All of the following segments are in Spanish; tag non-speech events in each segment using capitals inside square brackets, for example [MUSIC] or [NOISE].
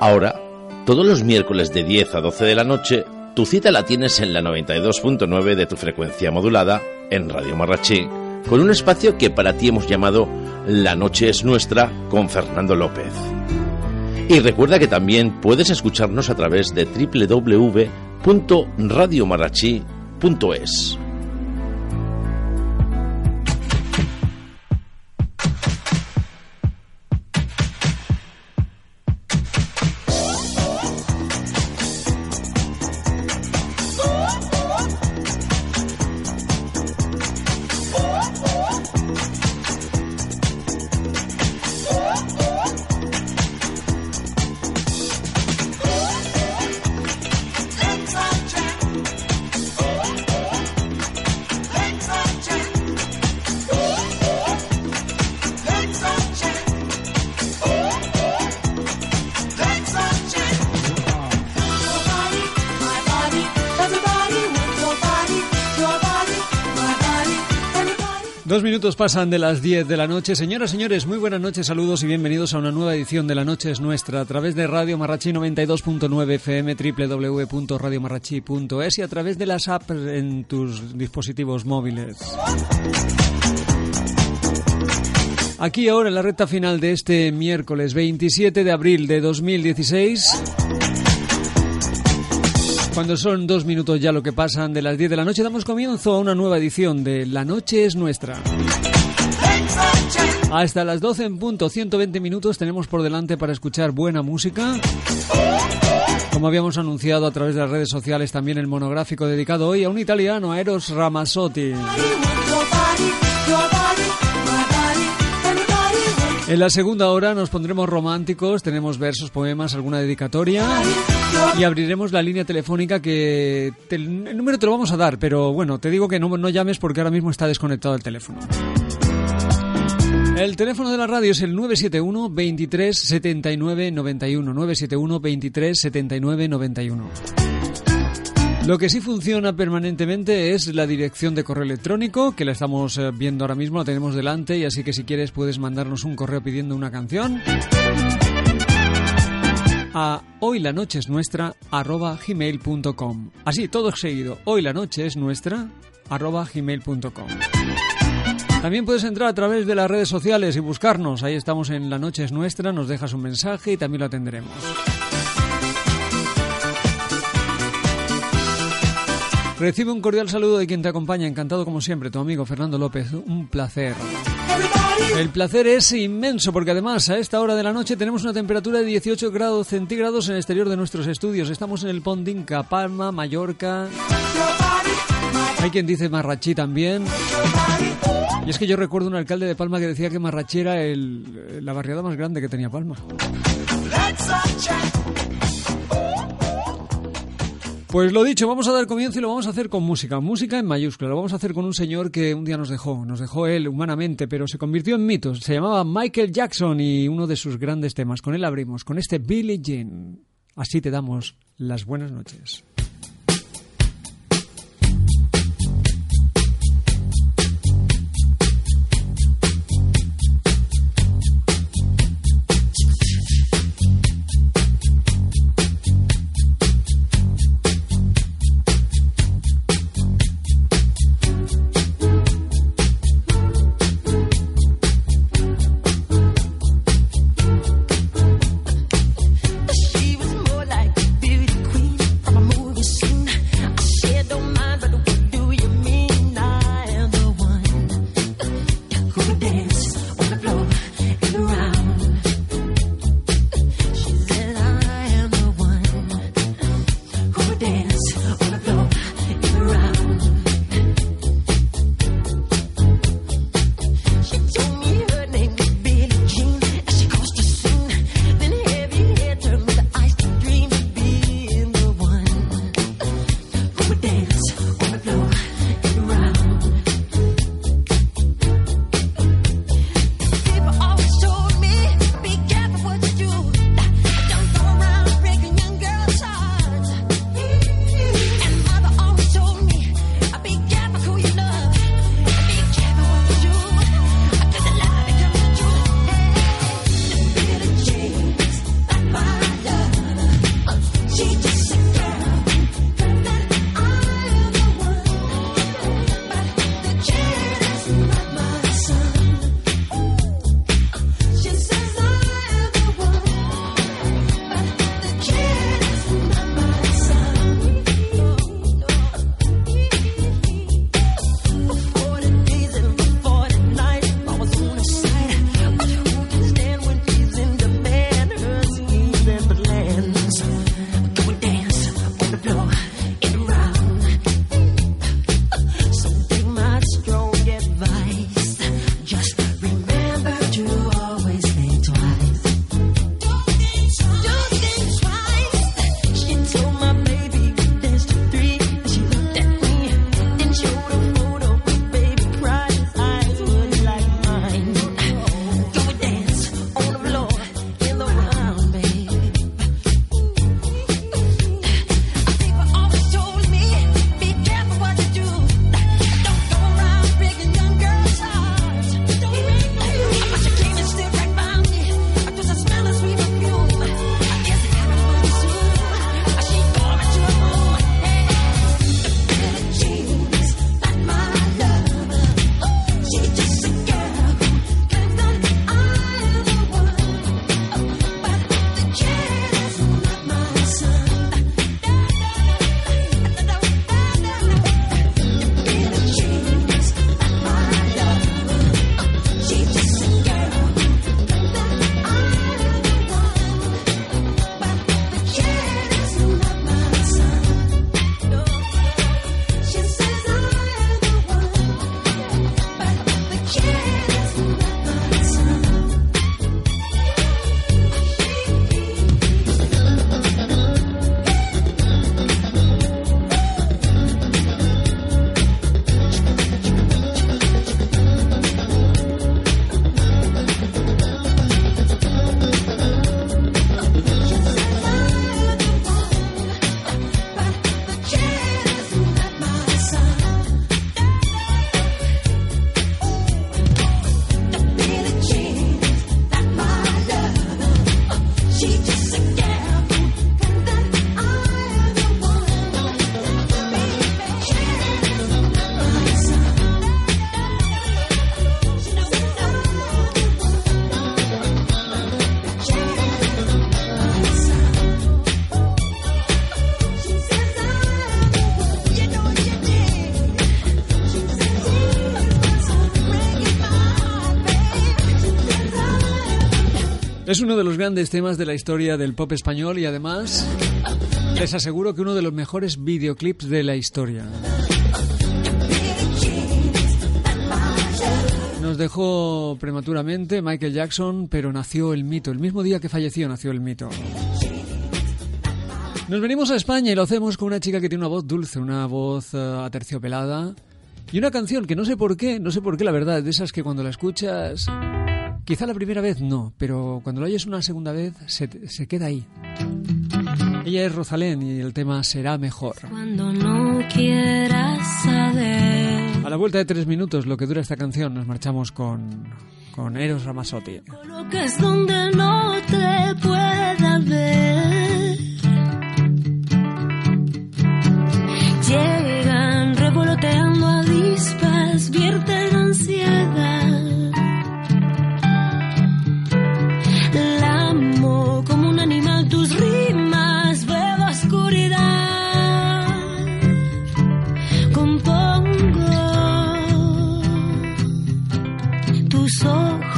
Ahora, todos los miércoles de 10 a 12 de la noche, tu cita la tienes en la 92.9 de tu frecuencia modulada, en Radio Marrachí, con un espacio que para ti hemos llamado La Noche es Nuestra con Fernando López. Y recuerda que también puedes escucharnos a través de www.radiomarrachí.es. pasan de las 10 de la noche. Señoras, señores, muy buenas noches, saludos y bienvenidos a una nueva edición de La Noche es Nuestra a través de Radio Marrachi 92.9 FM, www.radiomarrachi.es y a través de las apps en tus dispositivos móviles. Aquí ahora en la recta final de este miércoles 27 de abril de 2016. Cuando son dos minutos ya lo que pasan de las 10 de la noche, damos comienzo a una nueva edición de La Noche es Nuestra. Hasta las 12 en punto, 120 minutos tenemos por delante para escuchar buena música. Como habíamos anunciado a través de las redes sociales, también el monográfico dedicado hoy a un italiano, a Eros Ramazzotti. En la segunda hora nos pondremos románticos, tenemos versos, poemas, alguna dedicatoria y abriremos la línea telefónica que el número te lo vamos a dar, pero bueno, te digo que no, no llames porque ahora mismo está desconectado el teléfono. El teléfono de la radio es el 971 23 79 91 971 23 79 91. Lo que sí funciona permanentemente es la dirección de correo electrónico, que la estamos eh, viendo ahora mismo, la tenemos delante, y así que si quieres puedes mandarnos un correo pidiendo una canción a hoy la noche es nuestra arroba gmail.com. Así, todo seguido, hoy la noche es nuestra arroba gmail.com. También puedes entrar a través de las redes sociales y buscarnos. Ahí estamos en La Noche es Nuestra, nos dejas un mensaje y también lo atenderemos. Recibe un cordial saludo de quien te acompaña, encantado como siempre, tu amigo Fernando López. Un placer. El placer es inmenso porque además a esta hora de la noche tenemos una temperatura de 18 grados centígrados en el exterior de nuestros estudios. Estamos en el Pondinca, Palma, Mallorca. Hay quien dice Marrachí también. Y es que yo recuerdo un alcalde de Palma que decía que Marrachí era el, la barriada más grande que tenía Palma. Pues lo dicho, vamos a dar comienzo y lo vamos a hacer con música, música en mayúscula. Lo vamos a hacer con un señor que un día nos dejó, nos dejó él humanamente, pero se convirtió en mito. Se llamaba Michael Jackson y uno de sus grandes temas. Con él abrimos, con este Billie Jean. Así te damos las buenas noches. Uno de los grandes temas de la historia del pop español y además les aseguro que uno de los mejores videoclips de la historia. Nos dejó prematuramente Michael Jackson, pero nació el mito. El mismo día que falleció nació el mito. Nos venimos a España y lo hacemos con una chica que tiene una voz dulce, una voz uh, aterciopelada y una canción que no sé por qué, no sé por qué la verdad, de esas que cuando la escuchas, quizá la primera vez no, pero cuando lo oyes una segunda vez se, se queda ahí. Ella es Rosalén y el tema será mejor. Cuando no quieras saber. A la vuelta de tres minutos, lo que dura esta canción, nos marchamos con, con Eros Ramazzotti. es donde no te pueda ver. Tus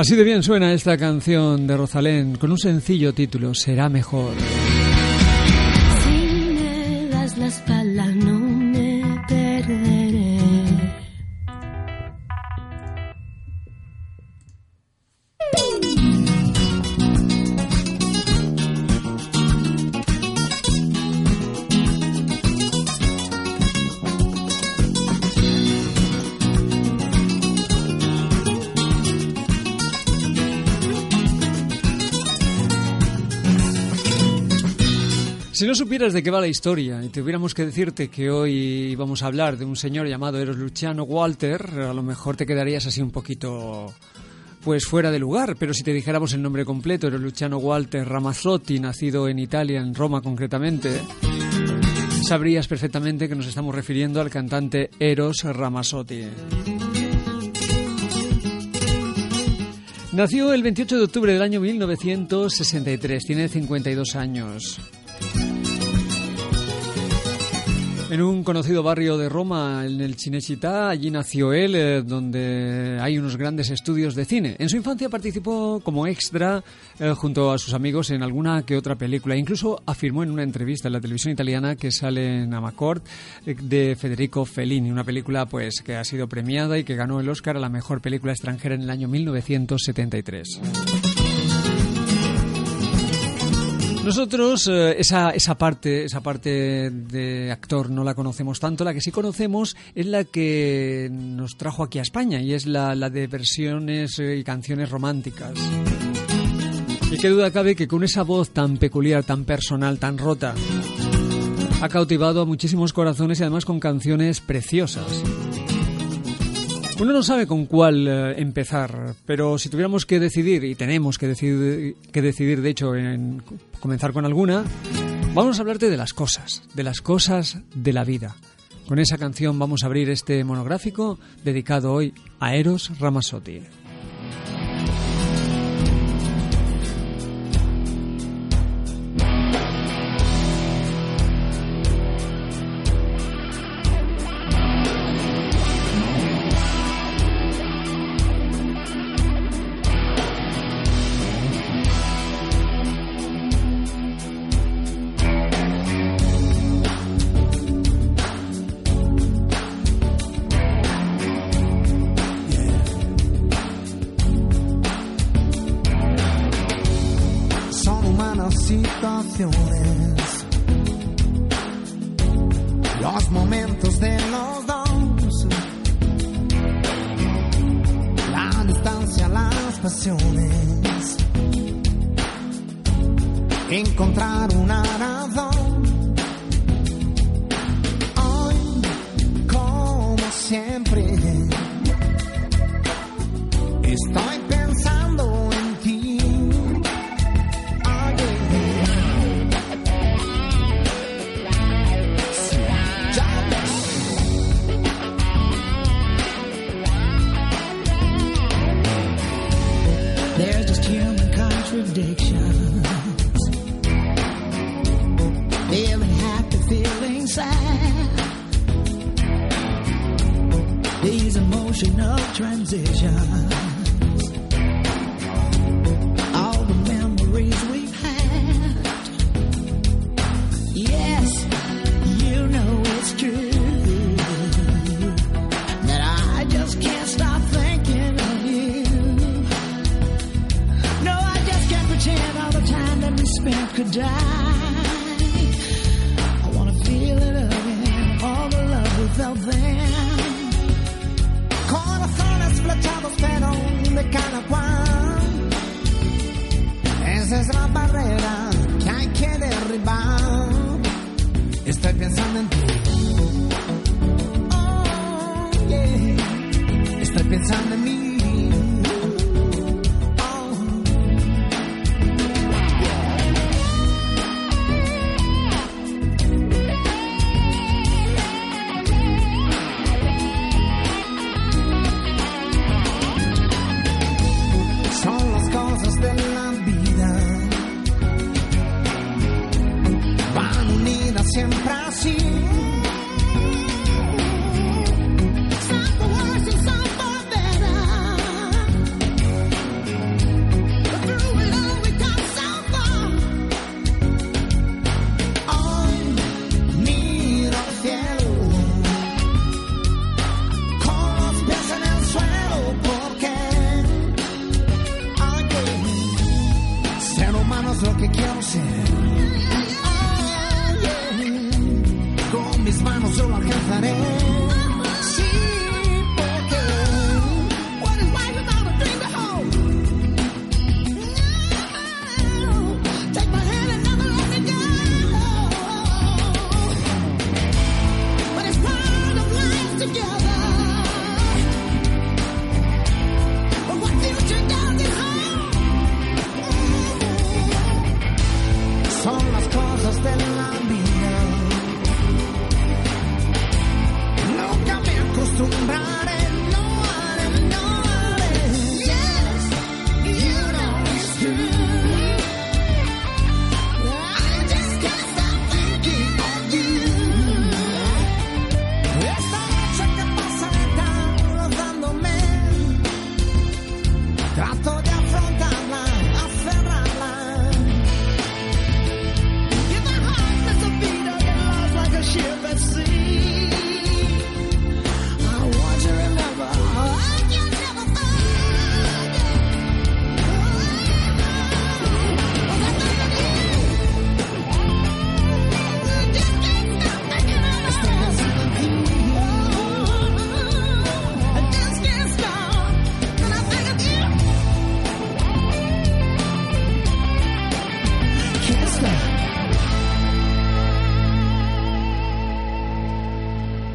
Así de bien suena esta canción de Rosalén con un sencillo título, Será mejor. Supieras de qué va la historia y tuviéramos que decirte que hoy vamos a hablar de un señor llamado Eros Luciano Walter, a lo mejor te quedarías así un poquito pues fuera de lugar, pero si te dijéramos el nombre completo, Eros Luciano Walter Ramazzotti, nacido en Italia, en Roma concretamente, sabrías perfectamente que nos estamos refiriendo al cantante Eros Ramazzotti. Nació el 28 de octubre del año 1963, tiene 52 años. En un conocido barrio de Roma, en el Cinecittà, allí nació él, eh, donde hay unos grandes estudios de cine. En su infancia participó como extra eh, junto a sus amigos en alguna que otra película. Incluso afirmó en una entrevista en la televisión italiana que sale en Amacord eh, de Federico Fellini, una película pues que ha sido premiada y que ganó el Oscar a la mejor película extranjera en el año 1973. Nosotros eh, esa, esa parte, esa parte de actor no la conocemos tanto, la que sí conocemos es la que nos trajo aquí a España y es la, la de versiones eh, y canciones románticas. Y qué duda cabe que con esa voz tan peculiar, tan personal, tan rota, ha cautivado a muchísimos corazones y además con canciones preciosas. Uno no sabe con cuál eh, empezar, pero si tuviéramos que decidir, y tenemos que decidir, que decidir de hecho, en comenzar con alguna, vamos a hablarte de las cosas, de las cosas de la vida. Con esa canción vamos a abrir este monográfico dedicado hoy a Eros Ramazzotti. These emotional transitions.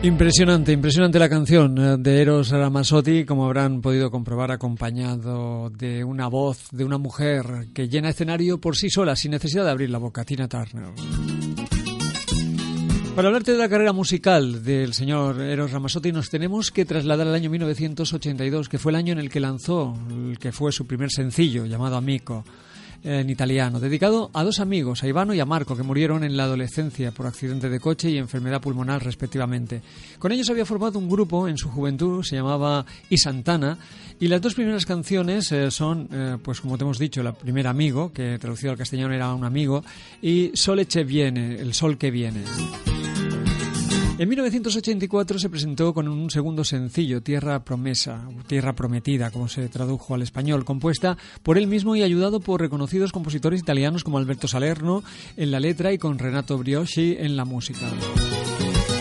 Impresionante, impresionante la canción eh, de Eros Ramazzotti, como habrán podido comprobar, acompañado de una voz de una mujer que llena escenario por sí sola, sin necesidad de abrir la boca, Tina Turner. Para hablarte de la carrera musical del señor Eros Ramazzotti nos tenemos que trasladar al año 1982, que fue el año en el que lanzó que fue su primer sencillo, llamado Amico en italiano, dedicado a dos amigos, a Ivano y a Marco, que murieron en la adolescencia por accidente de coche y enfermedad pulmonar respectivamente. Con ellos había formado un grupo en su juventud, se llamaba I Santana, y las dos primeras canciones eh, son, eh, pues como te hemos dicho, la primera Amigo, que traducido al castellano era un amigo, y Sole che viene, el sol que viene. En 1984 se presentó con un segundo sencillo, Tierra Promesa, Tierra Prometida, como se tradujo al español, compuesta por él mismo y ayudado por reconocidos compositores italianos como Alberto Salerno en la letra y con Renato Brioschi en la música.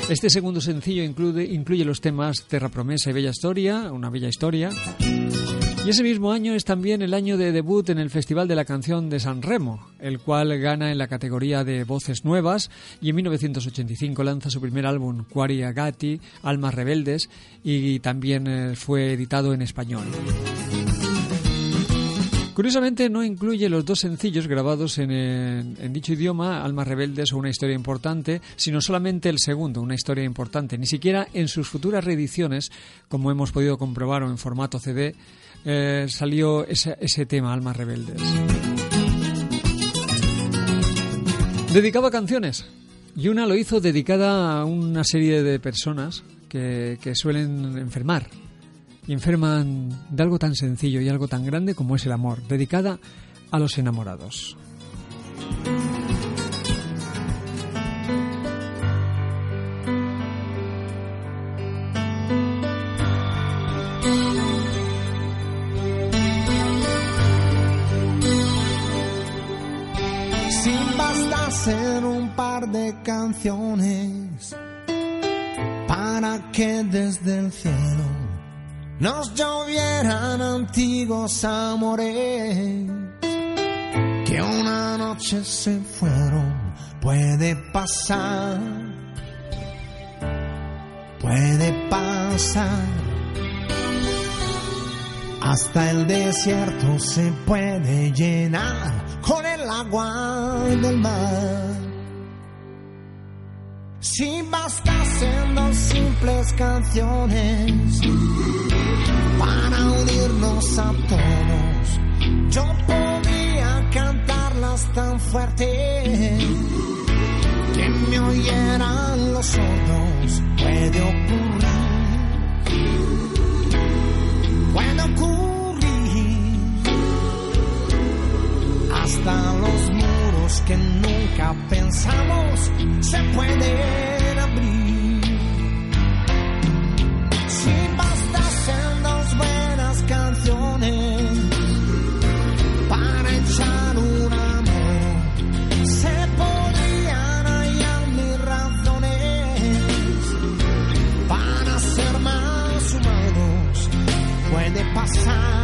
Este segundo sencillo incluye, incluye los temas Terra Promesa y Bella Historia, una bella historia. Y ese mismo año es también el año de debut en el Festival de la Canción de San Remo, el cual gana en la categoría de Voces Nuevas y en 1985 lanza su primer álbum, Quari Agati, Almas Rebeldes, y también eh, fue editado en español. Curiosamente no incluye los dos sencillos grabados en, en, dicho idioma, Almas Rebeldes o Una Historia Importante, sino solamente el segundo, Una Historia Importante. Ni siquiera en sus futuras reediciones, como hemos podido comprobar o en formato CD, eh, salió ese, ese tema, Almas Rebeldes. Dedicaba canciones y una lo hizo dedicada a una serie de personas que, que suelen enfermar y enferman de algo tan sencillo y algo tan grande como es el amor, dedicada a los enamorados. De canciones para que desde el cielo nos llovieran antiguos amores que una noche se fueron, puede pasar, puede pasar. Hasta el desierto se puede llenar con el agua del mar. Si bastasen dos simples canciones para unirnos a todos, yo podría cantarlas tan fuerte que me oyeran los sordos. Puede ocurrir, puede ocurrir, hasta los muros que nunca pensamos se pueden abrir. Si bastasen dos buenas canciones para echar una mano, se podrían hallar mis razones para ser más humanos. Puede pasar,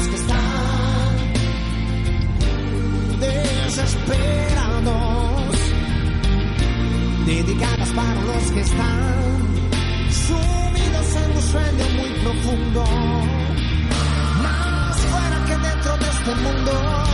para los que están sumidos en un sueño muy profundo, más fuera que dentro de este mundo.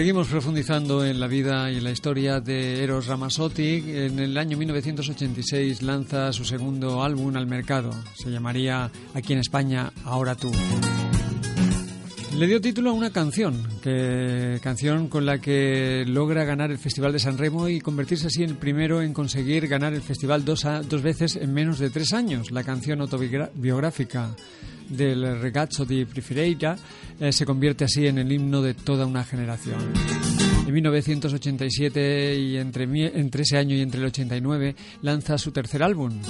Seguimos profundizando en la vida y en la historia de Eros Ramazzotti. En el año 1986 lanza su segundo álbum al mercado. Se llamaría aquí en España Ahora tú. Le dio título a una canción, que, canción con la que logra ganar el Festival de San Remo y convertirse así en el primero en conseguir ganar el festival dos, dos veces en menos de tres años. La canción autobiográfica del Regazzo di Prefereira eh, se convierte así en el himno de toda una generación. En 1987 y entre, entre ese año y entre el 89 lanza su tercer álbum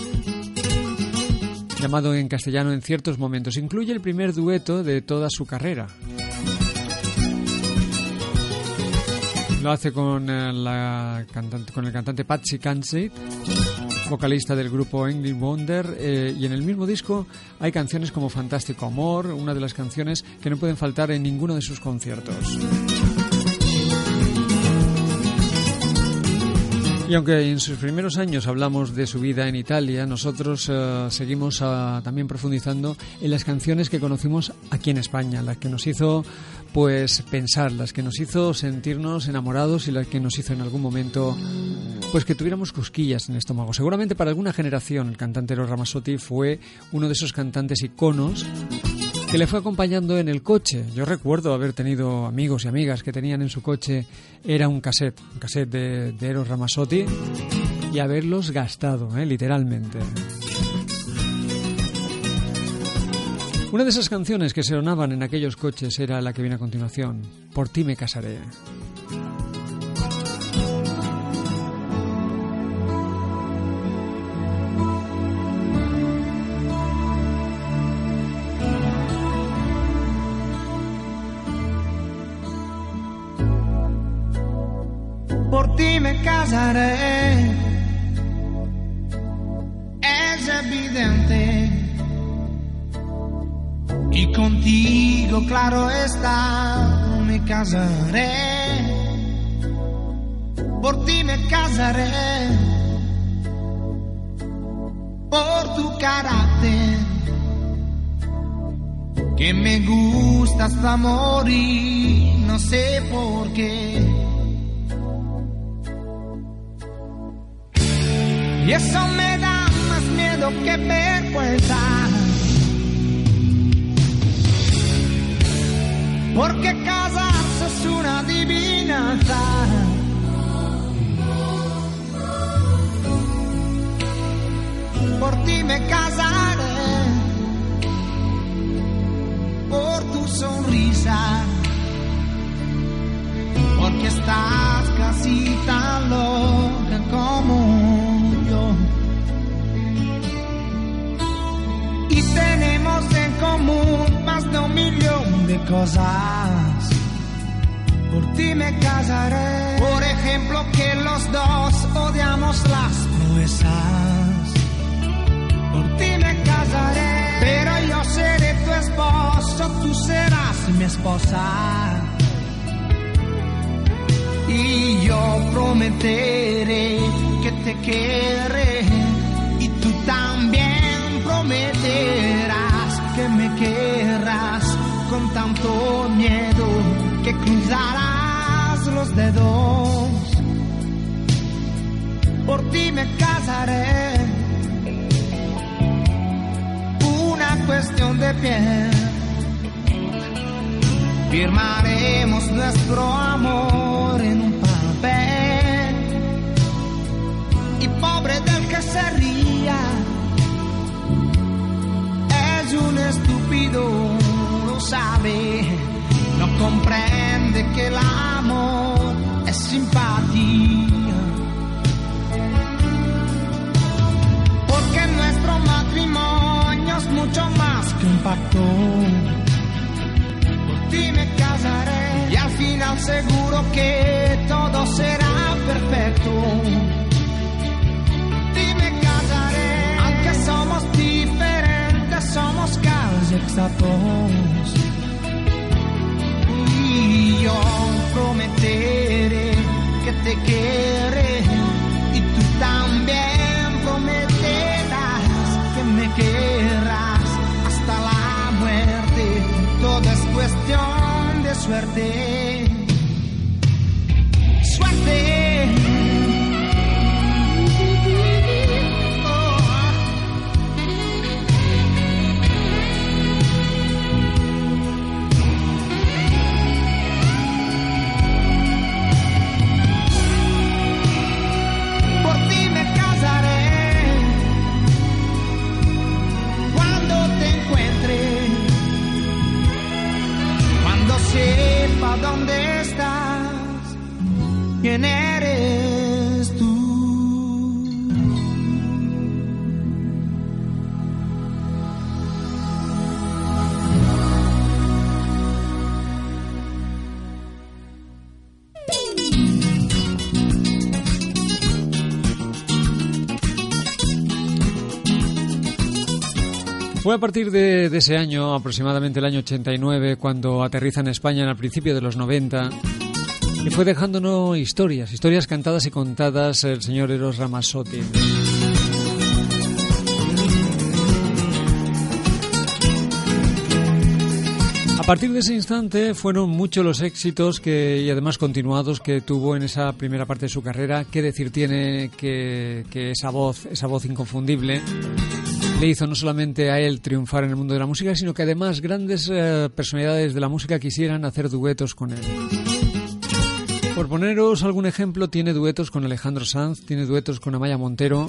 llamado en castellano en ciertos momentos. Incluye el primer dueto de toda su carrera. Lo hace con, eh, el cantante Patsy Cansit, vocalista del grupo English Wonder, eh, y en el mismo disco hay canciones como Fantástico Amor, una de las canciones que no pueden faltar en ninguno de sus conciertos. Y aunque en sus primeros años hablamos de su vida en Italia, nosotros eh, seguimos uh, también profundizando en las canciones que conocimos aquí en España, las que nos hizo pues pensar, las que nos hizo sentirnos enamorados y las que nos hizo en algún momento pues que tuviéramos cosquillas en el estómago. Seguramente para alguna generación el cantante Eros Ramazzotti fue uno de esos cantantes iconos que le fue acompañando en el coche. Yo recuerdo haber tenido amigos y amigas que tenían en su coche, era un cassette, un cassette de, Eros Ramazzotti, y haberlos gastado, ¿eh? literalmente. Una de esas canciones que se sonaban en aquellos coches era la que viene a continuación, Por ti me casaré. Por ti me casaré. Es evidente. Y contigo, claro está, me casaré. Por ti me casaré. Por tu carácter. Que me gusta hasta morir, no sé por qué. Y eso me da más miedo que vergüenza. Porque casarse es una adivinanza. Por ti me casaré. Por tu sonrisa. Porque estás casi tan loca como Y tenemos en común más de un millón de cosas. Por ti me casaré. Por ejemplo, que los dos odiamos las proezas. Por ti me casaré. Pero yo seré tu esposo, tú serás mi esposa. Y yo prometeré que te querré. Y tú también prometerás que me querrás con tanto miedo que cruzarás los dedos. Por ti me casaré. Una cuestión de piel. Firmaremos nuestro amor en un papel. Y pobre del que se ría, es un estúpido, lo sabe, no comprende que el amor es simpatía. Porque nuestro matrimonio es mucho más que un pacto ti me casaré y al final seguro que Y yo prometeré que te querré y tú también prometerás que me querrás hasta la muerte todo es cuestión de suerte. Fue a partir de, de ese año, aproximadamente el año 89, cuando aterriza en España el principio de los 90, y fue dejándonos historias, historias cantadas y contadas el señor Eros Ramazzotti. A partir de ese instante fueron muchos los éxitos que, y además continuados que tuvo en esa primera parte de su carrera. ¿Qué decir tiene que, que esa voz, esa voz inconfundible, le hizo no solamente a él triunfar en el mundo de la música, sino que además grandes eh, personalidades de la música quisieran hacer duetos con él. Por poneros algún ejemplo, tiene duetos con Alejandro Sanz, tiene duetos con Amaya Montero.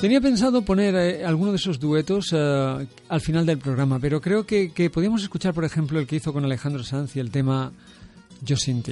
Tenía pensado poner eh, alguno de esos duetos eh, al final del programa, pero creo que, que podíamos escuchar, por ejemplo, el que hizo con Alejandro Sanz y el tema Yo sin.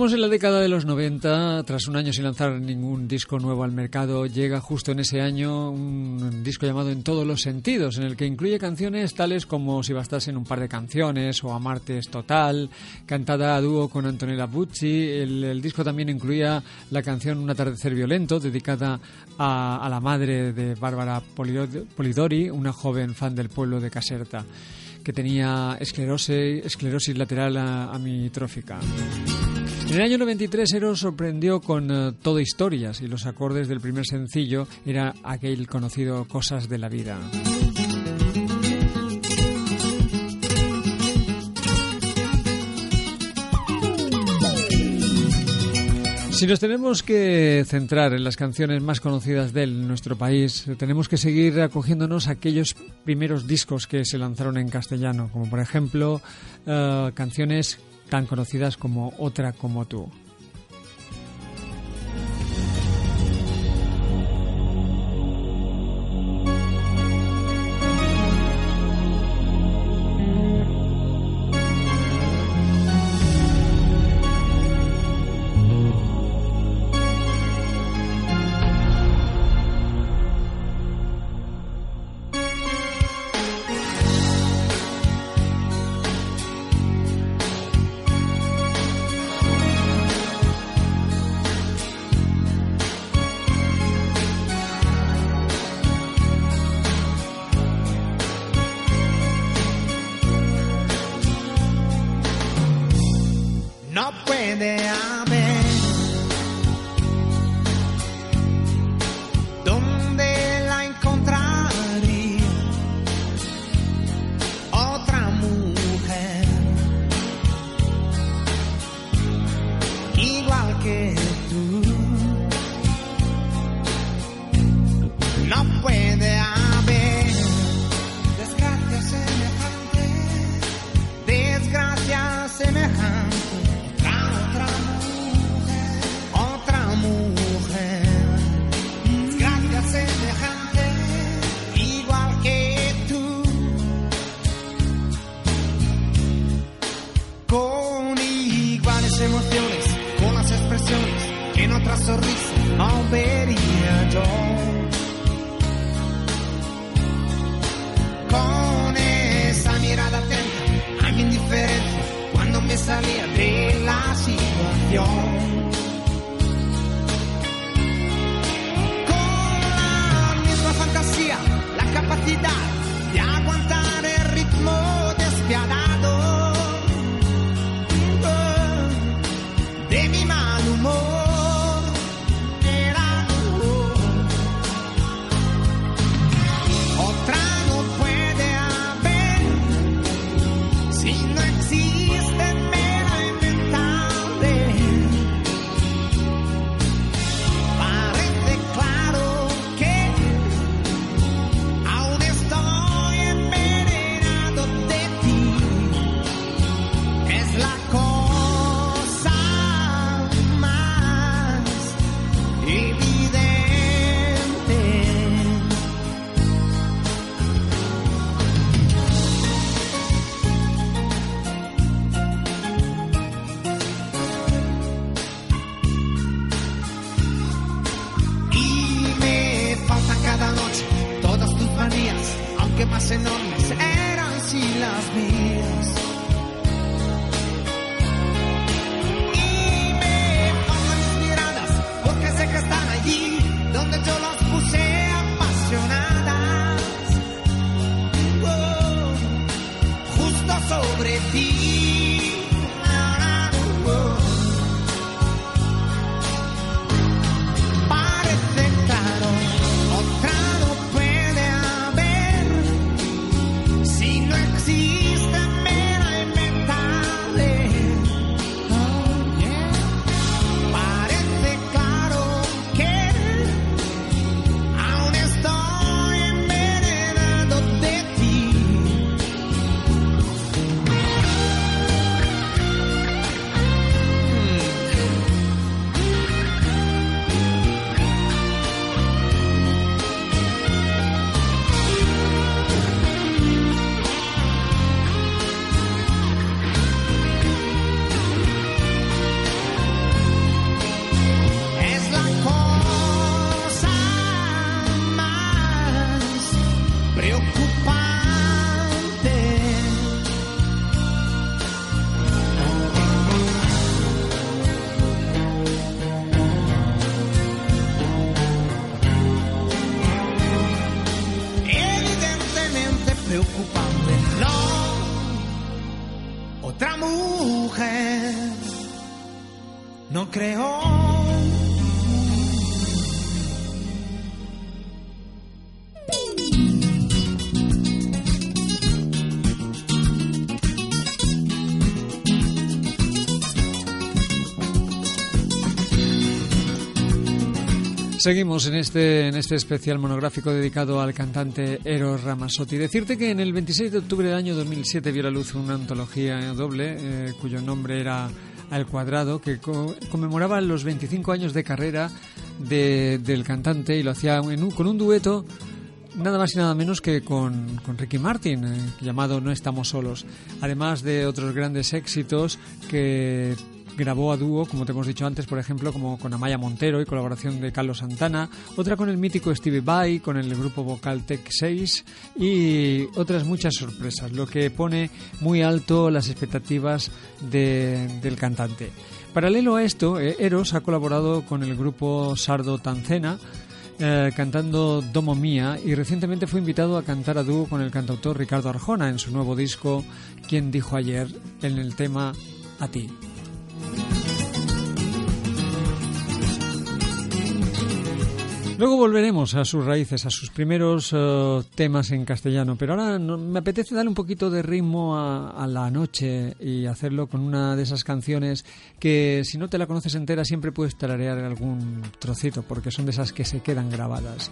Estamos en la década de los 90, tras un año sin lanzar ningún disco nuevo al mercado, llega justo en ese año un disco llamado En todos los sentidos, en el que incluye canciones tales como Si bastasen un par de canciones o Amarte es total, cantada a dúo con Antonella Bucci. El, el disco también incluía la canción Un atardecer violento, dedicada a, a la madre de Bárbara Polidori- una joven fan del pueblo de Caserta que tenía esclerosis, esclerosis lateral a- amitrófica. En el año 93 Eros sorprendió con eh, Todo Historias y los acordes del primer sencillo era aquel conocido Cosas de la Vida. Si nos tenemos que centrar en las canciones más conocidas de nuestro país, tenemos que seguir acogiéndonos a aquellos primeros discos que se lanzaron en castellano, como por ejemplo eh, canciones tan conocidas como Otra como tú. Seguimos en este, en este especial monográfico dedicado al cantante Eros Ramazzotti. Decirte que en el 26 de octubre del año 2007 vio la luz una antología doble eh, cuyo nombre era Al Cuadrado, que co- conmemoraba los 25 años de carrera de- del cantante y lo hacía en un- con un dueto nada más y nada menos que con, con Ricky Martin, eh, llamado No estamos solos. Además de otros grandes éxitos que grabó a dúo, como te hemos dicho antes, por ejemplo, como con Amaya Montero y colaboración de Carlos Santana, otra con el mítico Stevie Vai, con el grupo vocal Tech 6 y otras muchas sorpresas, lo que pone muy alto las expectativas de- del cantante. Paralelo a esto, eh, Eros ha colaborado con el grupo Sardo Tancena, eh, cantando Domo Mía y recientemente fue invitado a cantar a dúo con el cantautor Ricardo Arjona en su nuevo disco Quien dijo ayer en el tema A ti. Luego volveremos a sus raíces, a sus primeros eh, temas en castellano, pero ahora me apetece darle un poquito de ritmo a, la noche y hacerlo con una de esas canciones que si no te la conoces entera siempre puedes tararear algún trocito, porque son de esas que se quedan grabadas.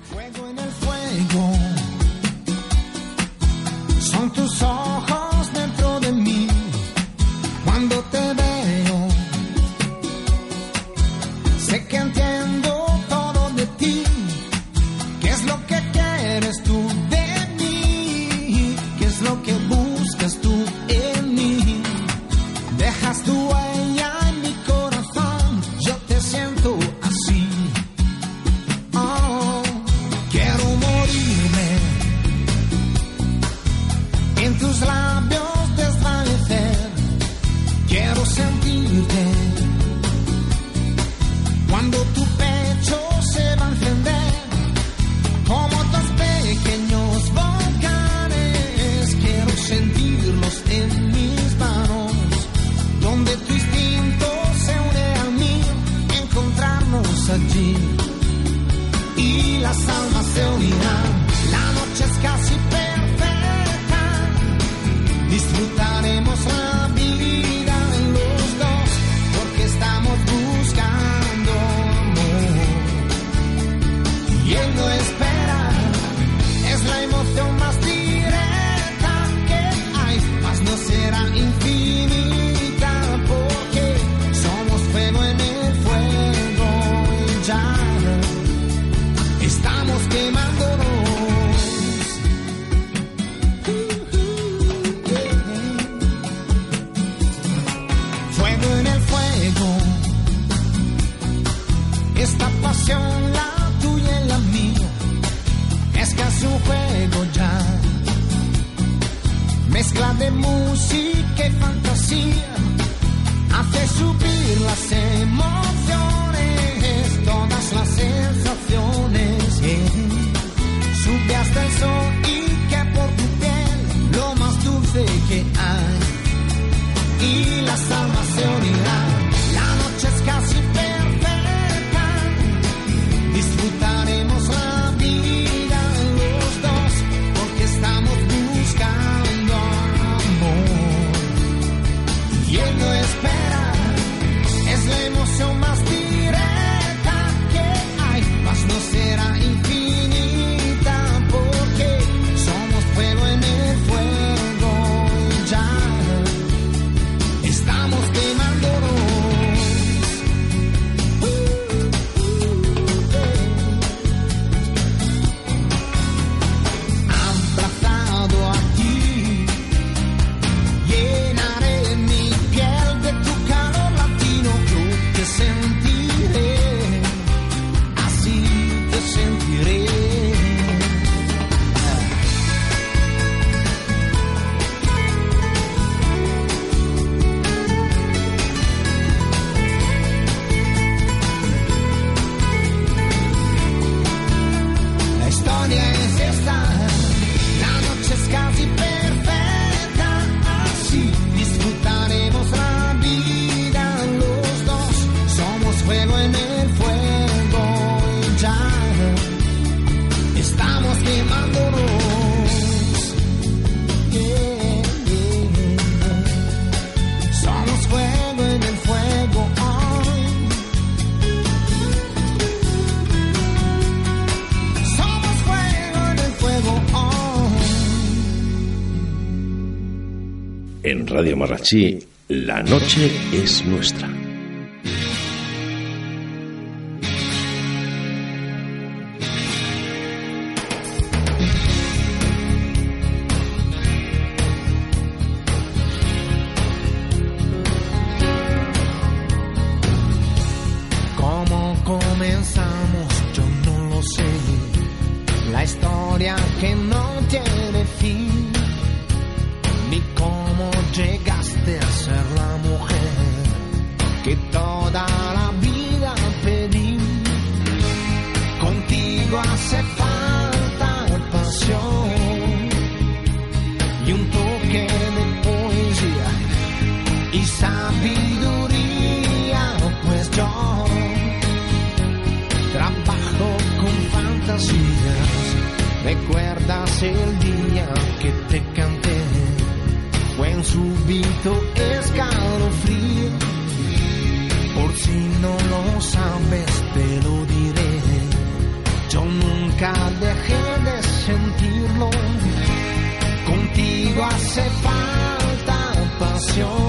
Radio Marrachí, la noche es nuestra. un subito escalofrío. Por si no lo sabes, te lo diré. Yo nunca dejé de sentirlo. Contigo hace falta pasión.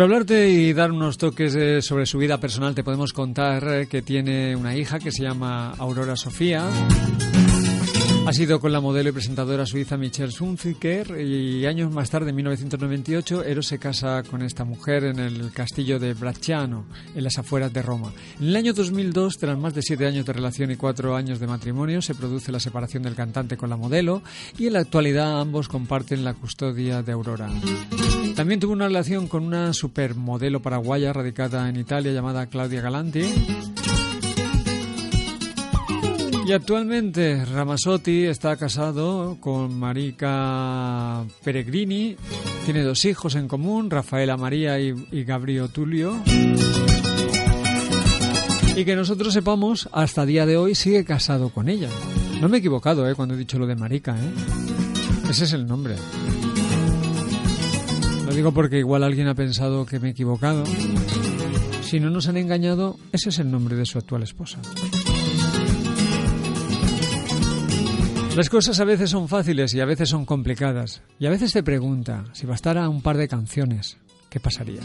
Por hablarte y dar unos toques eh, sobre su vida personal, te podemos contar eh, que tiene una hija que se llama Aurora Sofía. Ha sido con la modelo y presentadora suiza Michelle Zunziker y años más tarde, en 1998, Eros se casa con esta mujer en el castillo de Bracciano, en las afueras de Roma. En el año 2002, tras más de siete años de relación y cuatro años de matrimonio, se produce la separación del cantante con la modelo y en la actualidad ambos comparten la custodia de Aurora. También tuvo una relación con una supermodelo paraguaya radicada en Italia llamada Claudia Galanti y actualmente Ramasotti está casado con Marica Peregrini, tiene dos hijos en común, Rafaela María y, y Gabriel Tulio. Y que nosotros sepamos, hasta día de hoy sigue casado con ella. No me he equivocado ¿eh? cuando he dicho lo de Marica. ¿eh? Ese es el nombre. Lo digo porque igual alguien ha pensado que me he equivocado. Si no nos han engañado, ese es el nombre de su actual esposa. Las cosas a veces son fáciles y a veces son complicadas. Y a veces te pregunta, si bastara un par de canciones, ¿qué pasaría?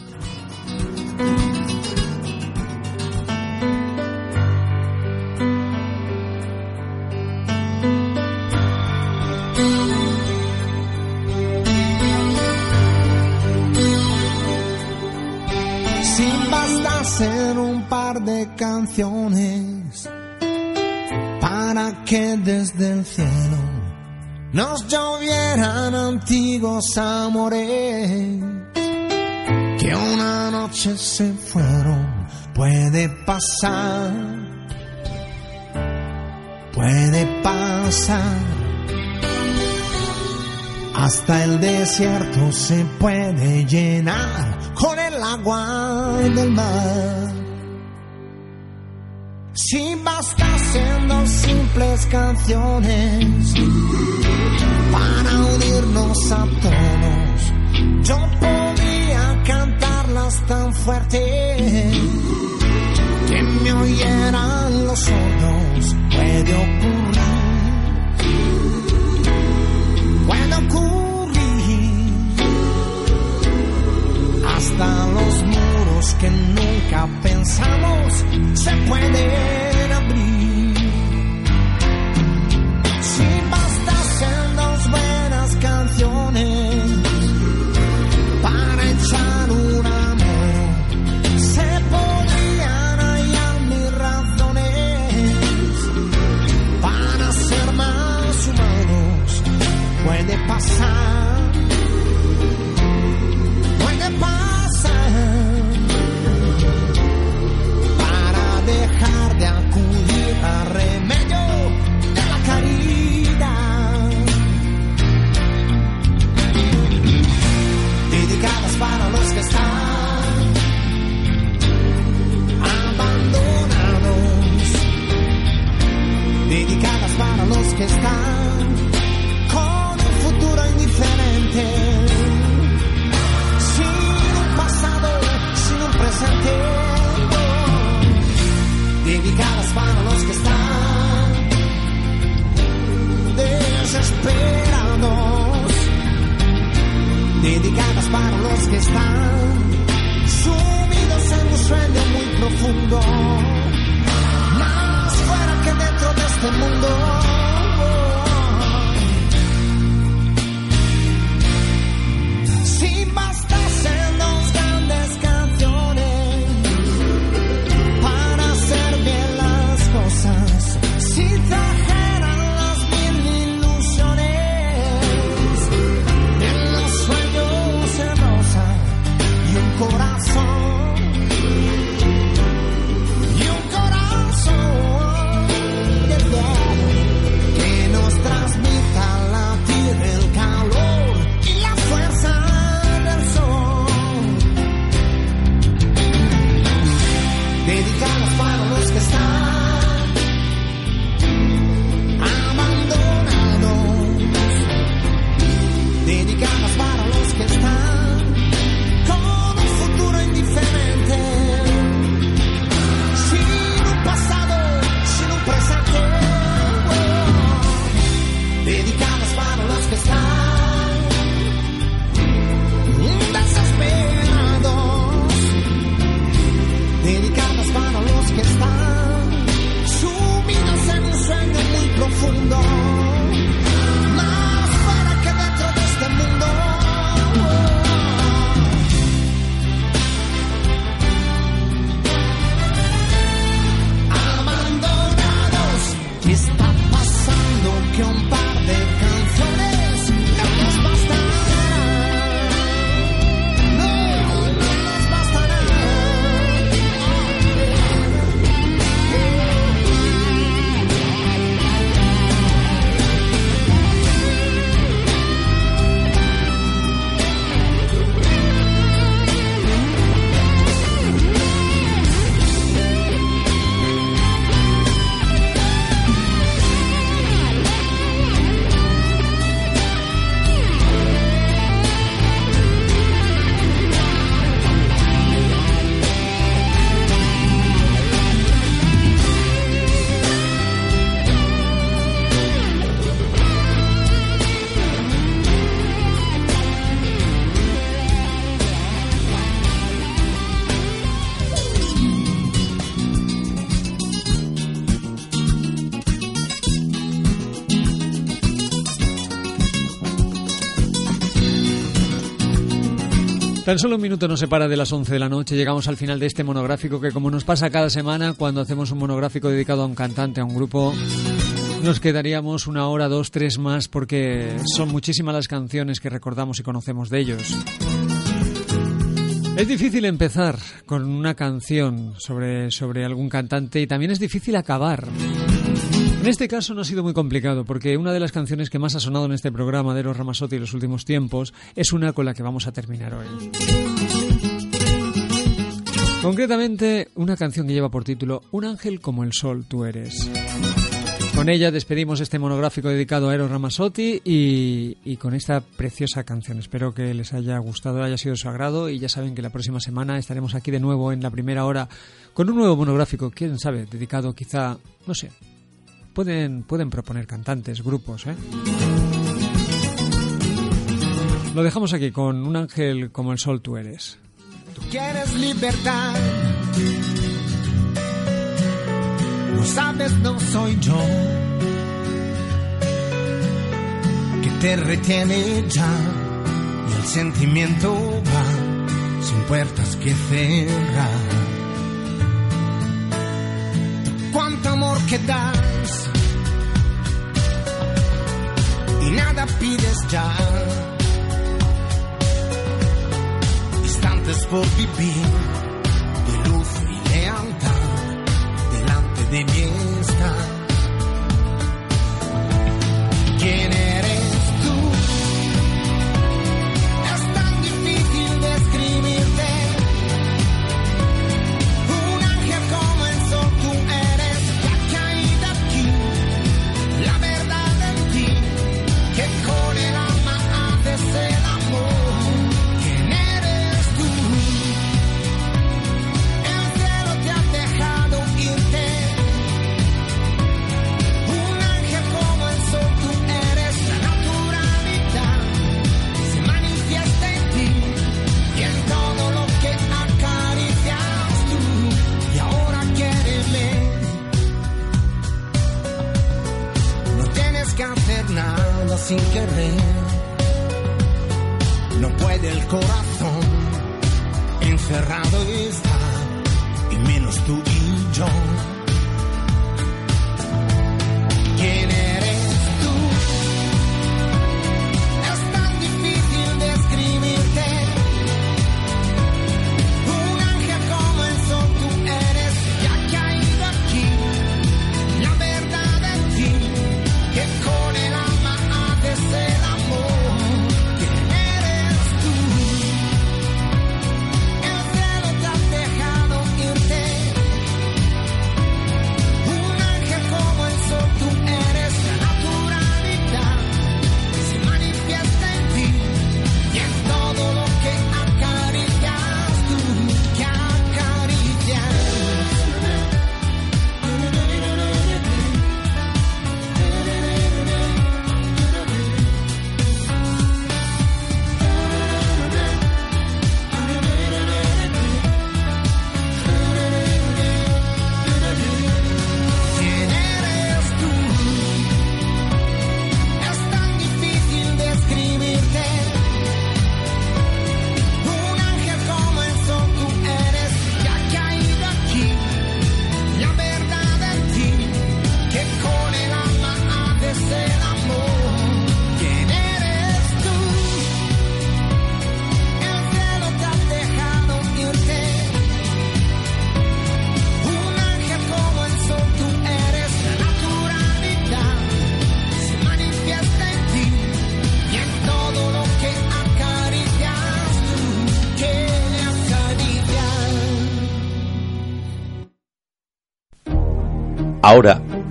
Bastasen un par de canciones para que desde el cielo nos llovieran antiguos amores que una noche se fueron. Puede pasar, puede pasar. Hasta el desierto se puede llenar con el agua del mar. Si bastasen dos simples canciones para unirnos a todos, yo podría cantarlas tan fuerte que me oyeran los sordos. Puede ocurrir, puede ocurrir hasta los muros que nunca pensamos se pueden abrir. Si bastasen dos buenas canciones Puede pasar. Puede pasar para dejar de acudir a remedio de la caridad. Dedicadas para los que están abandonados. Dedicadas para los que están desesperados. Dedicadas para los que están sumidos en un sueño muy profundo. Más fuera que dentro de este mundo. Tan solo un minuto nos separa de las 11 de la noche. Llegamos al final de este monográfico que, como nos pasa cada semana, cuando hacemos un monográfico dedicado a un cantante, a un grupo, nos quedaríamos una hora, dos, tres más, porque son muchísimas las canciones que recordamos y conocemos de ellos. Es difícil empezar con una canción sobre, sobre algún cantante y también es difícil acabar. En este caso no ha sido muy complicado porque una de las canciones que más ha sonado en este programa de Eros Ramazzotti en los últimos tiempos es una con la que vamos a terminar hoy. Concretamente, una canción que lleva por título Un ángel como el sol tú eres. Con ella despedimos este monográfico dedicado a Eros Ramazzotti y, y con esta preciosa canción. Espero que les haya gustado, haya sido de su agrado y ya saben que la próxima semana estaremos aquí de nuevo en la primera hora con un nuevo monográfico, quién sabe, dedicado quizá, no sé, pueden, pueden proponer cantantes, grupos, ¿eh? Lo dejamos aquí con un ángel como el sol tú eres. Tú quieres libertad. No sabes, no soy yo. Que te retiene ya. Y el sentimiento va sin puertas que cerrar. Que das. Y nada pides ya. instantes por vivir de luz y lealtad delante de mí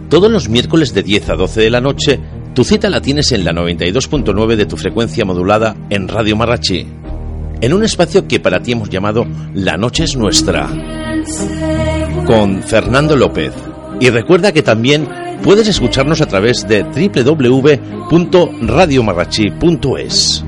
todos los miércoles de 10 a 12 de la noche, tu cita la tienes en la 92.9 de tu frecuencia modulada en Radio Marrachi, en un espacio que para ti hemos llamado La Noche es Nuestra, con Fernando López. Y recuerda que también puedes escucharnos a través de www.radiomarrachi.es.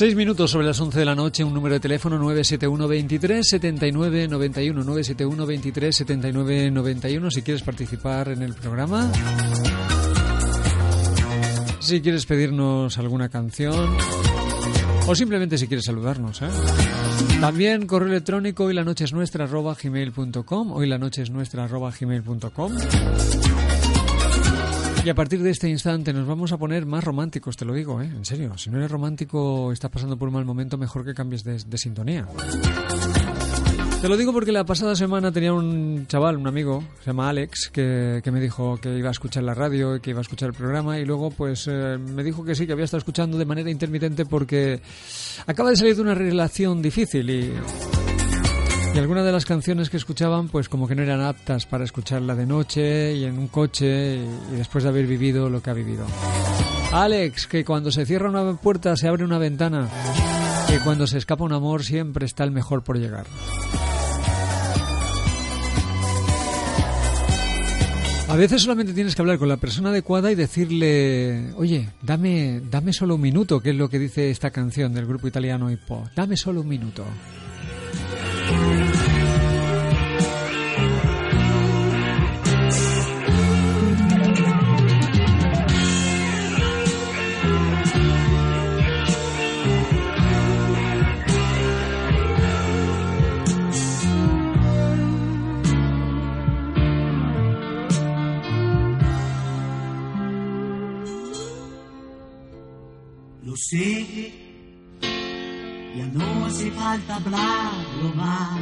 Seis minutos sobre las 11 de la noche, un número de teléfono 971 23 79 91 971 23 79 91 si quieres participar en el programa. Si quieres pedirnos alguna canción o simplemente si quieres saludarnos. ¿eh? También correo electrónico hoy la noche es nuestra gmail.com hoy la noche es nuestra gmail.com y a partir de este instante nos vamos a poner más románticos, te lo digo, ¿eh? En serio, si no eres romántico, estás pasando por un mal momento, mejor que cambies de, sintonía. Te lo digo porque la pasada semana tenía un chaval, un amigo, se llama Alex, que, que me dijo que iba a escuchar la radio y que iba a escuchar el programa y luego pues eh, me dijo que sí, que había estado escuchando de manera intermitente porque acaba de salir de una relación difícil y... Y algunas de las canciones que escuchaban, pues como que no eran aptas para escucharla de noche y en un coche y, después de haber vivido lo que ha vivido. Alex, que cuando se cierra una puerta se abre una ventana, que cuando se escapa un amor siempre está el mejor por llegar. A veces solamente tienes que hablar con la persona adecuada y decirle, oye, dame, dame solo un minuto, que es lo que dice esta canción del grupo italiano Hippo. Dame solo un minuto. Falta hablarlo más.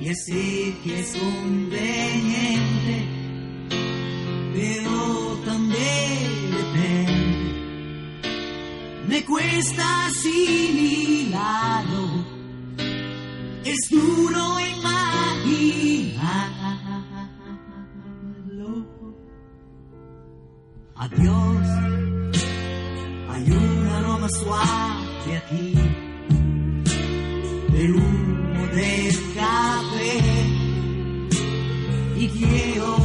Ya sé que es conveniente, pero también depende. Me cuesta asimilarlo, es duro imaginarlo. Adiós, hay un aroma suave aquí del humo del café y quiero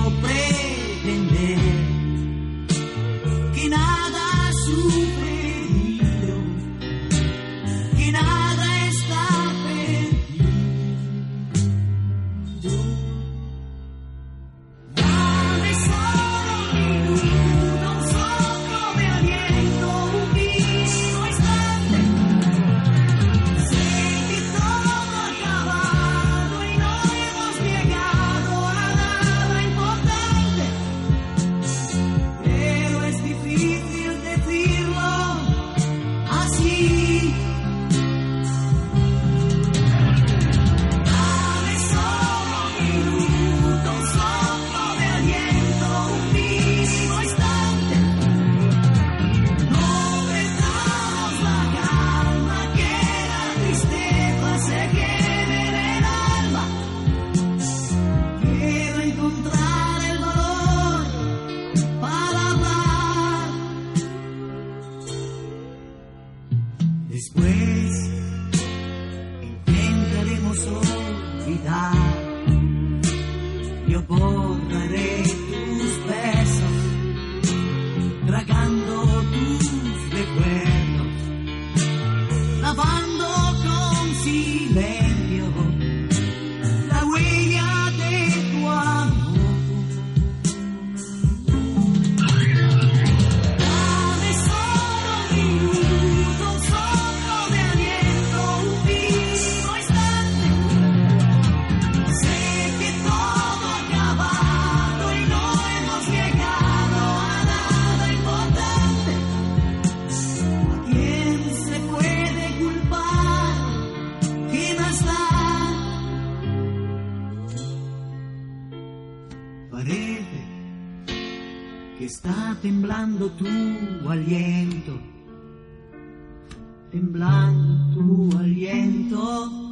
aliento.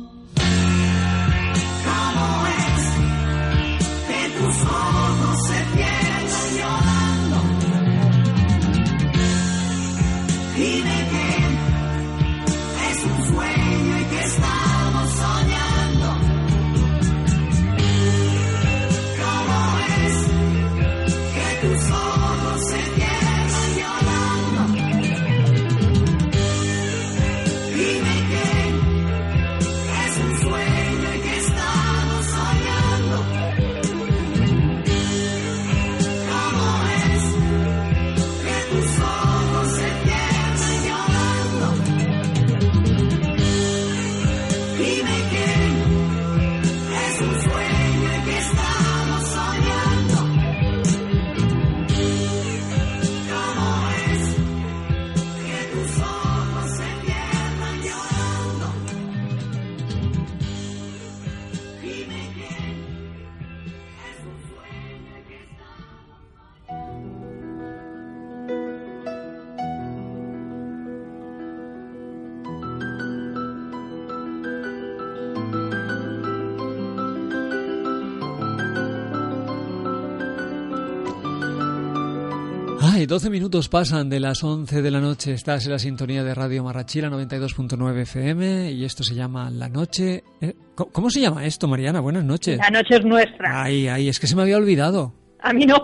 12 minutos pasan de las 11 de la noche. Estás en la sintonía de Radio Marrachila 92.9 FM y esto se llama La Noche. eh, ¿Cómo se llama esto, Mariana? Buenas noches. La noche es nuestra. Ay, ay, es que se me había olvidado. A mí no.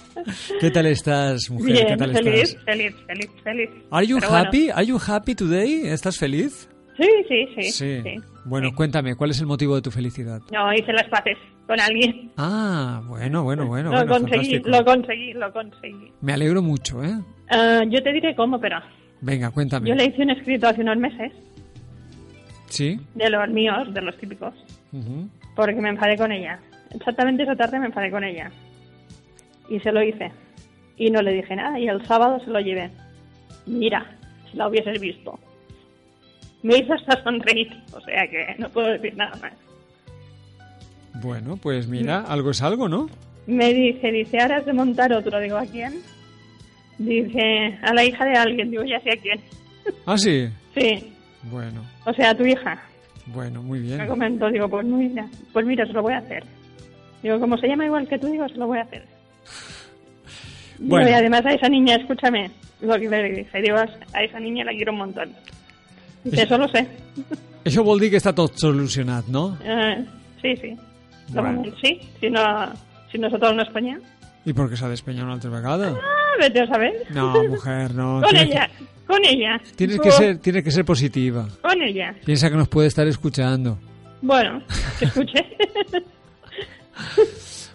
[LAUGHS] ¿Qué tal estás, mujer? ¿Qué Bien, tal feliz, estás? feliz, feliz, feliz. Are you Pero bueno. happy? Are you happy today? ¿Estás feliz? Sí, sí, sí. sí. Bueno, sí. cuéntame, ¿cuál es el motivo de tu felicidad? No, hice las paces con alguien. Ah, bueno, bueno, bueno. lo bueno, conseguí, fantástico. lo conseguí, lo conseguí. Me alegro mucho, ¿eh? Ah, yo te diré cómo, pero Venga, cuéntame. yo le hice un escrito hace unos meses, ¿Sí? de los míos, de los típicos, porque me enfadé con ella. Exactamente esa tarde me enfadé con ella. Y se lo hice. Y no le dije nada, y el sábado se lo llevé. Mira, si la hubieses visto. Me hizo hasta sonreír, o sea que no puedo decir nada más. Bueno, pues mira, algo es algo, ¿no? Me dice, dice, ahora has de montar otro. Digo, ¿a quién? Dice, a la hija de alguien. Digo, ya sé a quién. Ah, sí. Sí, Bueno, o sea, a tu hija. bueno, muy Me bien. comentó, digo, pues mira, pues mira, se lo voy a hacer. Digo, como se llama igual que tú, digo, se lo voy a hacer. [LAUGHS] Digo, Bueno. y además a esa niña, escúchame, lo que le dije, digo, a esa niña la quiero un montón. Dice, eso lo sé. [LAUGHS] Això vol dir que està tot solucionat, no? Eh, sí, sí. Bueno. sí, si no, si no se torna a España. I per què s'ha d'espenyar una altra vegada? Ah, vete a saber. No, [LAUGHS] mujer, no. con ella, que, con ella. tienes que ser, tienes que ser positiva. Con ella. Piensa que nos puede estar escuchando. Bueno, que escuche. [LAUGHS]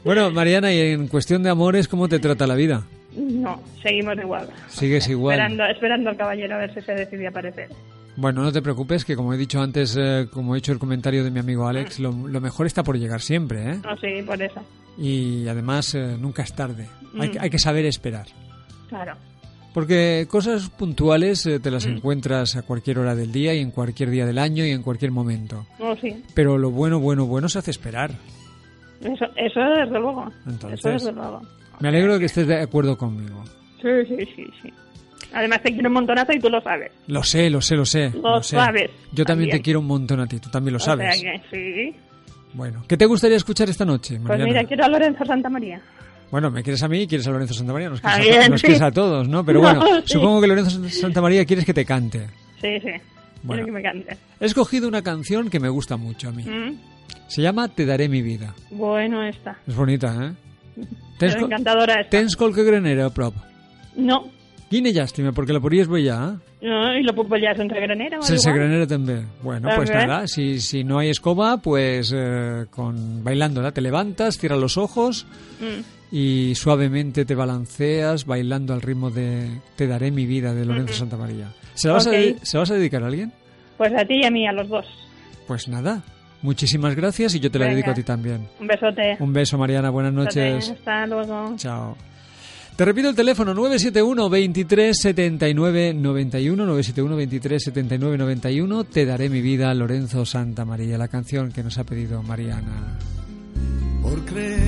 Bueno, Mariana, y en cuestión de amores, ¿cómo te trata la vida? no, seguimos igual. Sigues igual. Esperando, esperando al caballero a ver si se decide aparecer. Bueno, no te preocupes, que como he dicho antes, eh, como he hecho el comentario de mi amigo Alex, lo, lo mejor está por llegar siempre, ¿eh? No, sí, por eso. Y además, eh, nunca es tarde. Hay, Mm. que, hay que saber esperar. Claro. Porque cosas puntuales eh, te las Mm. encuentras a cualquier hora del día y en cualquier día del año y en cualquier momento. No, sí. Pero lo bueno, bueno, bueno se hace esperar. Eso, eso desde luego. Entonces- Eso desde luego. Me alegro de que estés de acuerdo conmigo. Sí, sí, sí, sí. Además te quiero un montonazo y tú lo sabes. Lo sé, lo sé, lo sé. Lo sé. sabes, Yo también, también. te quiero un montón a ti, tú también lo sabes. O sea que sí. Bueno, ¿qué te gustaría escuchar esta noche, Pues mira, quiero a Lorenzo Santa María. Bueno, me quieres a mí y quieres a Lorenzo Santamaría. Nos quieres, a, nos sí. quieres a [LAUGHS] todos, ¿no? Pero No, bueno, sí. supongo que Lorenzo Santamaría quieres que te cante. Sí, sí. Bueno. Quiero que me cante. He escogido una canción que me gusta mucho a mí. Mm, Se llama Te daré mi vida. Bueno, esta. És bonita, eh? [LAUGHS] Pero encantadora esta. tens qualque granera a prop? No, Quina llàstima, perquè la podries ballar. eh? no, y lo puedo ya sense granera. Sense igual. granera també. Bueno, pues També. nada, si, si no hay escoba, pues eh, con bailándola te levantas, cierras los ojos Mm, y suavemente te balanceas bailando al ritmo de Te daré mi vida de Lorenzo Santamaría. ¿Se la vas, a, ¿Se la vas a dedicar a alguien? Pues a ti y a mí, a los dos. Pues nada, muchísimas gracias y yo te la Venga. dedico a ti también. Un besote. Un beso, Mariana, buenas noches. Hasta luego. Chao. Te repito el teléfono 971 23 79 91 971 23 79 91 Te daré mi vida Lorenzo Santa María la canción que nos ha pedido Mariana. por creer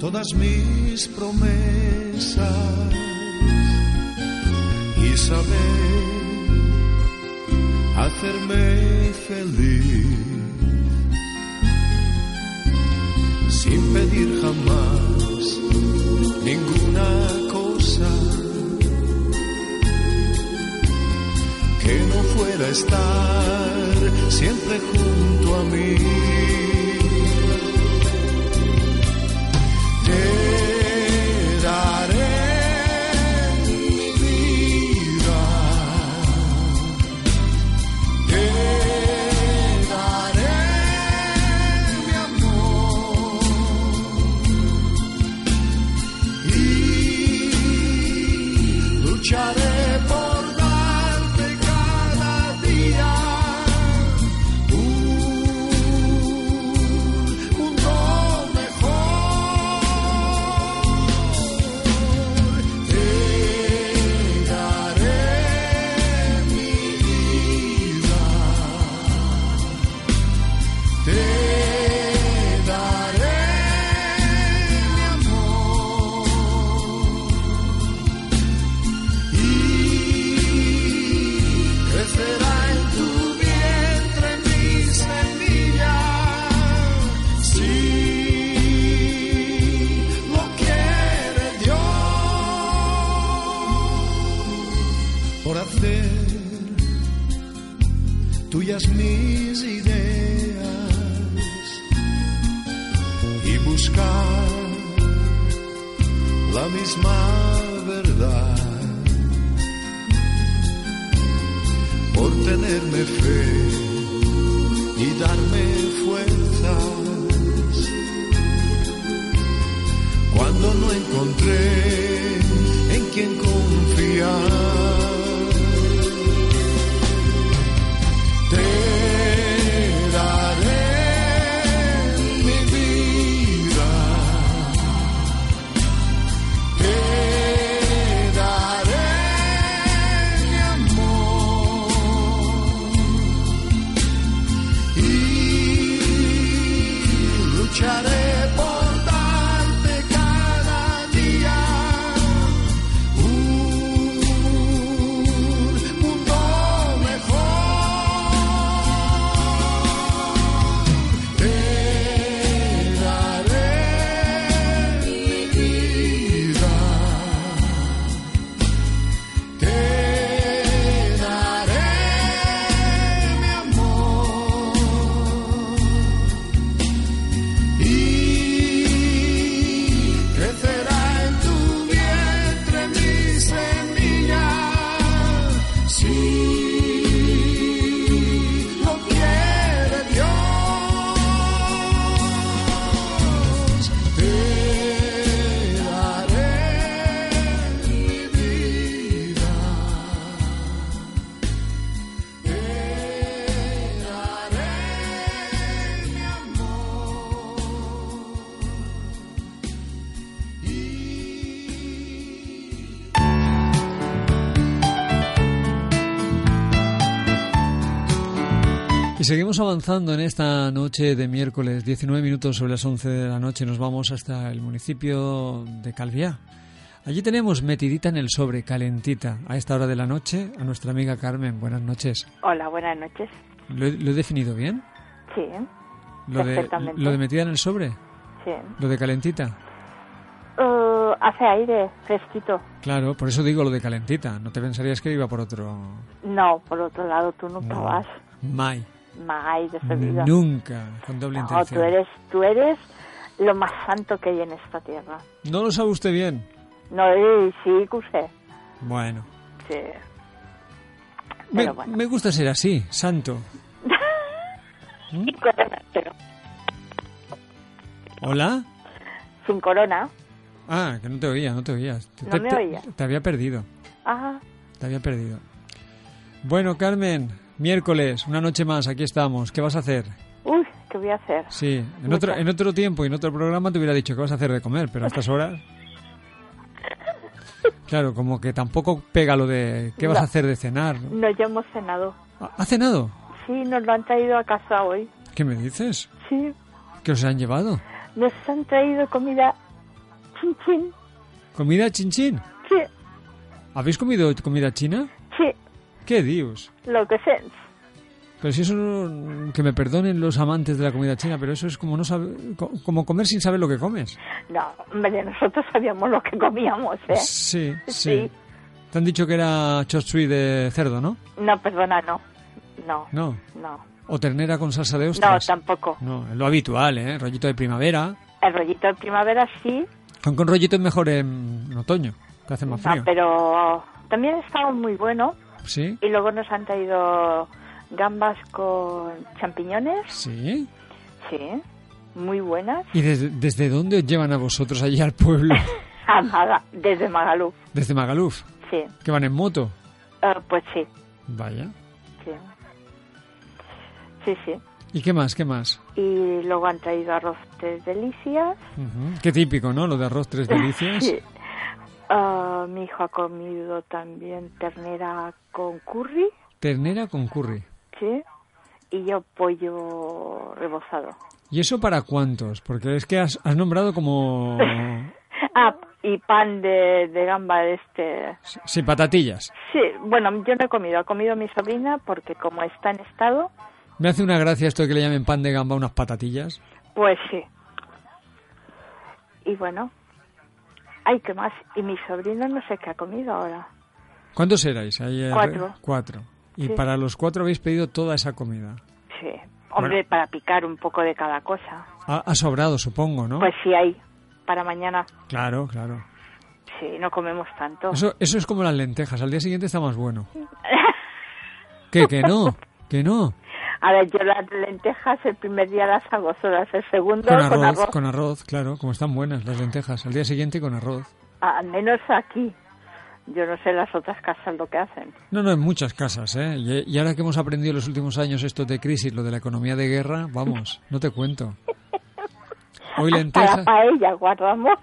todas mis promesas y saber hacerme feliz sin pedir jamás ninguna cosa que no fuera estar siempre junto a mí. Lucharé por mis ideas y buscar la misma verdad. Por tenerme fe y darme fuerzas. Cuando no encontré Seguimos avanzando en esta noche de miércoles, 19 minutos sobre las 11 de la noche. Nos vamos hasta el municipio de Calviá. Allí tenemos metidita en el sobre, calentita, a esta hora de la noche, a nuestra amiga Carmen. Buenas noches. Hola, buenas noches. ¿Lo, he- lo he definido bien? Sí, Lo de, Perfectamente. lo de metida en el sobre, sí. lo de calentita. Uh, hace aire, fresquito. Claro, por eso digo lo de calentita. No te pensarías que iba por otro. No, por otro lado, tú nunca No. vas. Mai. Mai de vida. Nunca, con doble No, intención. tú eres, tú eres lo más santo que hay en esta tierra. No lo sabe usted bien. No, sí, Cuse. Bueno. Sí. Me, Pero bueno. me gusta ser así, santo. [LAUGHS] Sin corona, pero ¿Hola? sin corona. Ah, que no te oía, no te oías. No te- me oía. te había perdido, Ah, te había perdido. Bueno, Carmen, miércoles, una noche más, aquí estamos. ¿Qué vas a hacer? uy, ¿qué voy a hacer? Sí, en otro, en otro tiempo y en otro programa te hubiera dicho qué vas a hacer de comer, pero a estas horas... Claro, como que tampoco pega lo de qué vas No. a hacer de cenar. No, ya hemos cenado. ¿Ha cenado? Sí, nos lo han traído a casa hoy. ¿Qué me dices? Sí, ¿Qué os han llevado? nos han traído comida chin chin. ¿Comida chinchín? Sí, ¿Habéis comido comida china? Sí, ¿Qué dios? lo que sé. Pero si eso, no- que me perdonen los amantes de la comida china, pero eso es como no sabe- co- como comer sin saber lo que comes. No, hombre, nosotros sabíamos lo que comíamos, ¿eh? Sí, sí. Sí. Te han dicho que era chop suey de cerdo, ¿no? No, perdona, no. No, No. no. O ternera con salsa de No, ostras. tampoco. No, es lo habitual, ¿eh? Rollito de primavera. El rollito de primavera sí, Con, con rollito es mejor en, en otoño, que hace más no, frío. pero también estaba muy bueno. ¿Sí? Y luego nos han traído gambas con champiñones, ¿Sí? sí, muy buenas. ¿Y desde, desde dónde os llevan a vosotros allí al pueblo? [LAUGHS] A Maga- desde Magaluf, Desde Magaluf. sí. ¿Que van en moto? Eh, pues sí, Vaya. sí. Sí, sí. ¿Y qué más? ¿Qué más? Y luego han traído arroz tres delicias. Ujú. Qué típico, ¿no? Lo de arroz tres [LAUGHS] delicias. Sí. Ah, mi hijo ha comido también ternera con curry, Ternera con curry. sí. Y yo pollo rebozado. ¿Y eso para cuántos? Porque es que has, has nombrado como... [LAUGHS] Ah, y pan de, de gamba de este. Sí, patatillas. Sí, bueno, yo no he comido, ha comido mi sobrina porque como está en estado, Me hace una gracia esto de que le llamen pan de gamba a unas patatillas. pues sí. Y bueno, ay, ¿qué más? Y mi sobrino no sé qué ha comido ahora. ¿Cuántos erais? Ahí, Cuatro. Cuatro. Y Sí. para los cuatro habéis pedido toda esa comida. Sí, hombre, para picar un poco de cada cosa. Ha, ha sobrado, supongo, ¿no? Pues sí hay, para mañana. Claro, claro. Sí, no comemos tanto. Eso, eso es como las lentejas. Al día siguiente está más bueno. [LAUGHS] ¿Qué? ¿Que no? ¿Que no? A ver, yo las lentejas el primer día las hago solas, el segundo Con con arroz, arroz. con arroz, claro. Como están buenas las lentejas. Al día siguiente con arroz. Al menos aquí. Yo no sé las otras casas lo que hacen. No, no, en muchas casas, ¿eh? Y, y ahora que hemos aprendido en los últimos años esto de crisis, lo de la economía de guerra, vamos, [LAUGHS] no te cuento. [LAUGHS] Hoy Para lentejas... paella guardamos.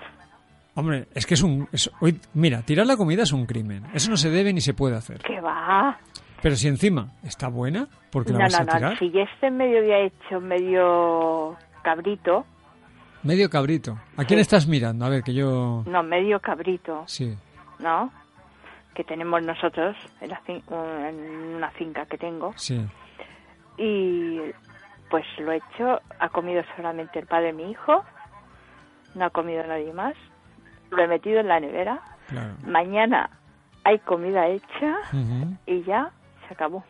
Hombre, es que es un... es- hoy, mira, tirar la comida es un crimen. Eso no se debe ni se puede hacer. Que va. Pero si encima está buena, porque la No, vas no, a no. tirar. Si ya este medio había hecho medio cabrito, Medio cabrito. ¿A quién estás mirando? A ver, que yo... no, medio cabrito, Sí. ¿no? Que tenemos nosotros en, la fin- en una finca que tengo. Sí. Y pues lo he hecho, ha comido solamente el padre de mi hijo, no ha comido nadie más. Lo he metido en la nevera. Claro. Mañana hay comida hecha y ya se acabó.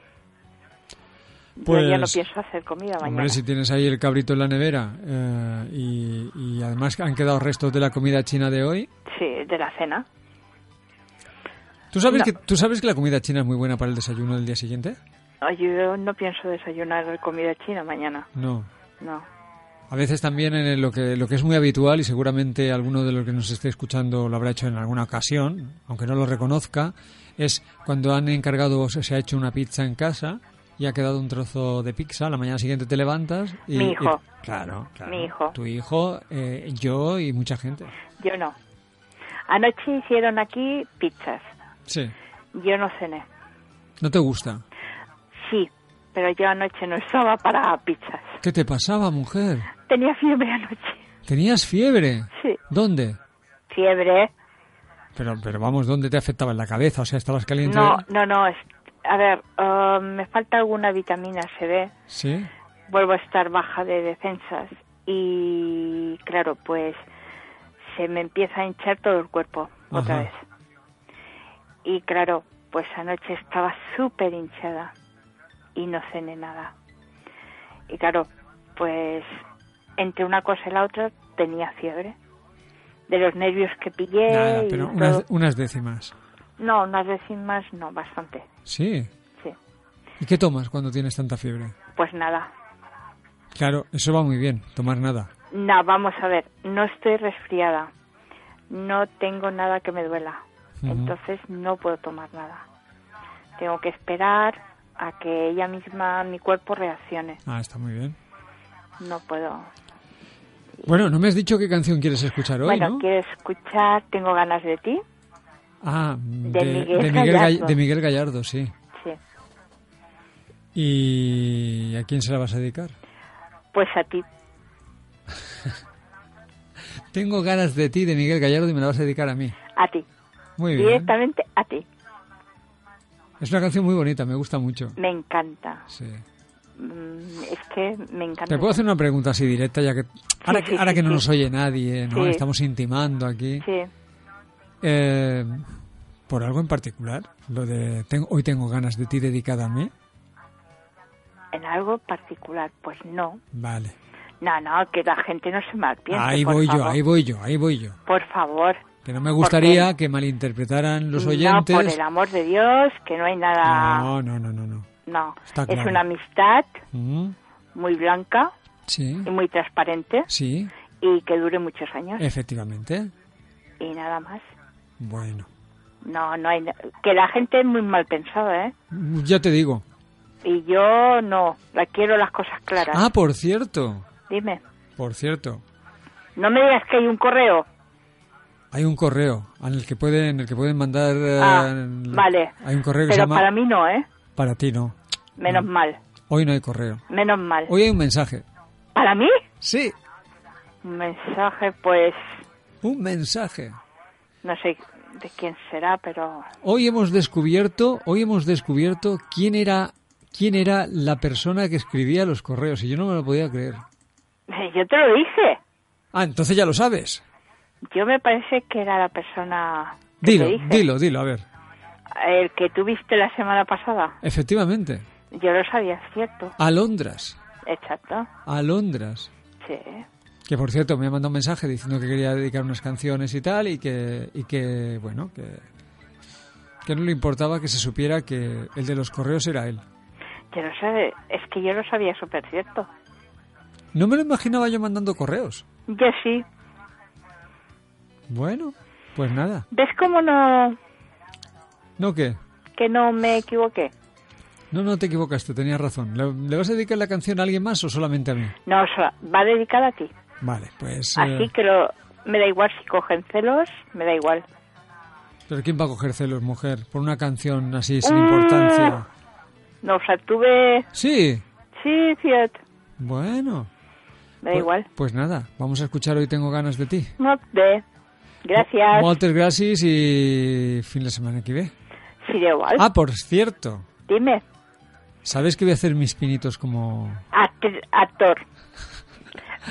Pues, Yo ya no pienso hacer comida mañana. Hombre, si tienes ahí el cabrito en la nevera eh, y, y además han quedado restos de la comida china de hoy. Sí, de la cena. ¿Tú sabes, No. que, ¿Tú sabes que la comida china es muy buena para el desayuno del día siguiente? Yo no pienso desayunar comida china mañana. No. No. A veces también en lo que, lo que es muy habitual y seguramente alguno de los que nos esté escuchando lo habrá hecho en alguna ocasión, aunque no lo reconozca, es cuando han encargado o se se ha hecho una pizza en casa y ha quedado un trozo de pizza, la mañana siguiente te levantas y... Mi hijo. y- claro, claro. Mi hijo. Tu hijo, eh, yo y mucha gente. Yo no. Anoche hicieron aquí pizzas. Sí. Yo no cené. ¿No te gusta? Sí, pero yo anoche no estaba para pizzas. ¿Qué te pasaba, mujer? Tenía fiebre anoche. ¿Tenías fiebre? Sí. ¿Dónde? Fiebre. Pero, pero vamos, ¿dónde te afectaba en la cabeza? O sea, estabas caliente. No, no, no. es- a ver, eh, me falta alguna vitamina C. Sí. Vuelvo a estar baja de defensas. Y claro, pues se me empieza a hinchar todo el cuerpo otra vez. Y claro, pues anoche estaba súper hinchada y no cené nada. Y claro, pues entre una cosa y la otra tenía fiebre. De los nervios que pillé. Nada, y pero todo. unas, décimas. No, unas décimas no, bastante. Sí. Sí. ¿Y qué tomas cuando tienes tanta fiebre? Pues nada. Claro, eso va muy bien, tomar nada. No, vamos a ver, no estoy resfriada. No tengo nada que me duela. Entonces no puedo tomar nada. Tengo que esperar a que ella misma, mi cuerpo reaccione. Ah, está muy bien. No puedo. Bueno, no me has dicho qué canción quieres escuchar hoy, bueno, ¿no? quiero escuchar Tengo ganas de ti. Ah, de, de Miguel de Miguel Gall- Gallardo. de Miguel Gallardo, sí. Sí. ¿Y a quién se la vas a dedicar? Pues a ti. [LAUGHS] Tengo ganas de ti, de Miguel Gallardo, y me la vas a dedicar a mí. A ti. Muy bien. Directamente a ti. Es una canción muy bonita, me gusta mucho. Me encanta. Sí. Mm, Es que me encanta. ¿Te puedo hacer una pregunta así directa, ya que ahora, Sí, que, sí, ahora sí, que no nos oye nadie, ¿no? Estamos intimando aquí. Sí. Eh, ¿Por algo en particular? Lo de tengo, hoy tengo ganas de ti dedicada a mí. En algo particular, pues no. Vale. No, no, que la gente no se malpiense. ahí voy yo, ahí voy yo, ahí voy yo. Por favor. Que no me gustaría que malinterpretaran los oyentes. No, por el amor de Dios, que no hay nada. No, no, no, no, no. No, es una amistad Mm, muy blanca Sí, y muy transparente sí, y que dure muchos años efectivamente. y nada más. Bueno, No, no hay. Que la gente es muy mal pensada, ¿eh? ya te digo. Y yo no, la quiero las cosas claras. Ah, por cierto, Dime, por cierto, no me digas que hay un correo. hay un correo en el que pueden, en el que pueden mandar. eh, Ah, vale. Hay un correo que se Pero llama. para mí no, ¿eh? Para ti no. Menos mal, Hoy no hay correo. menos mal. Hoy hay un mensaje. ¿Para mí? Sí, Un mensaje, pues, un mensaje. no sé de quién será, pero Hoy hemos descubierto, hoy hemos descubierto quién era, quién era la persona que escribía los correos y yo no me lo podía creer. yo te lo dije. Ah, entonces ya lo sabes. Yo me parece que era la persona que Dilo, te dije. dilo, dilo, a ver. El que tuviste la semana pasada. Efectivamente. Yo lo sabía, es cierto. Alondras. Exacto. Alondras. Sí. Que por cierto me ha mandado un mensaje diciendo que quería dedicar unas canciones y tal y que, y que bueno, que, que no le importaba que se supiera que el de los correos era él. Yo lo sé, es que yo lo sabía súper cierto. No me lo imaginaba yo mandando correos. Yo sí. Bueno, pues nada. ¿Ves cómo no, ¿No qué? que no me equivoqué? No, no te equivocaste, tenías razón. ¿Le, le vas a dedicar la canción a alguien más o solamente a mí? No, so- va dedicada a ti. Vale, pues... Así eh, que lo, me da igual si cogen celos, me da igual. ¿Pero quién va a coger celos, mujer? Por una canción así sin Mm. importancia. No, o sea, tuve... Sí, Sí, cierto. bueno. Me da Pues- igual. Pues nada, vamos a escuchar Hoy Tengo Ganas de Ti. No te... Gracias. Moltes gràcies y fin de semana que ve. Sí, da igual. Ah, por cierto, Dime. ¿Sabes que voy a hacer mis pinitos como Act- actor.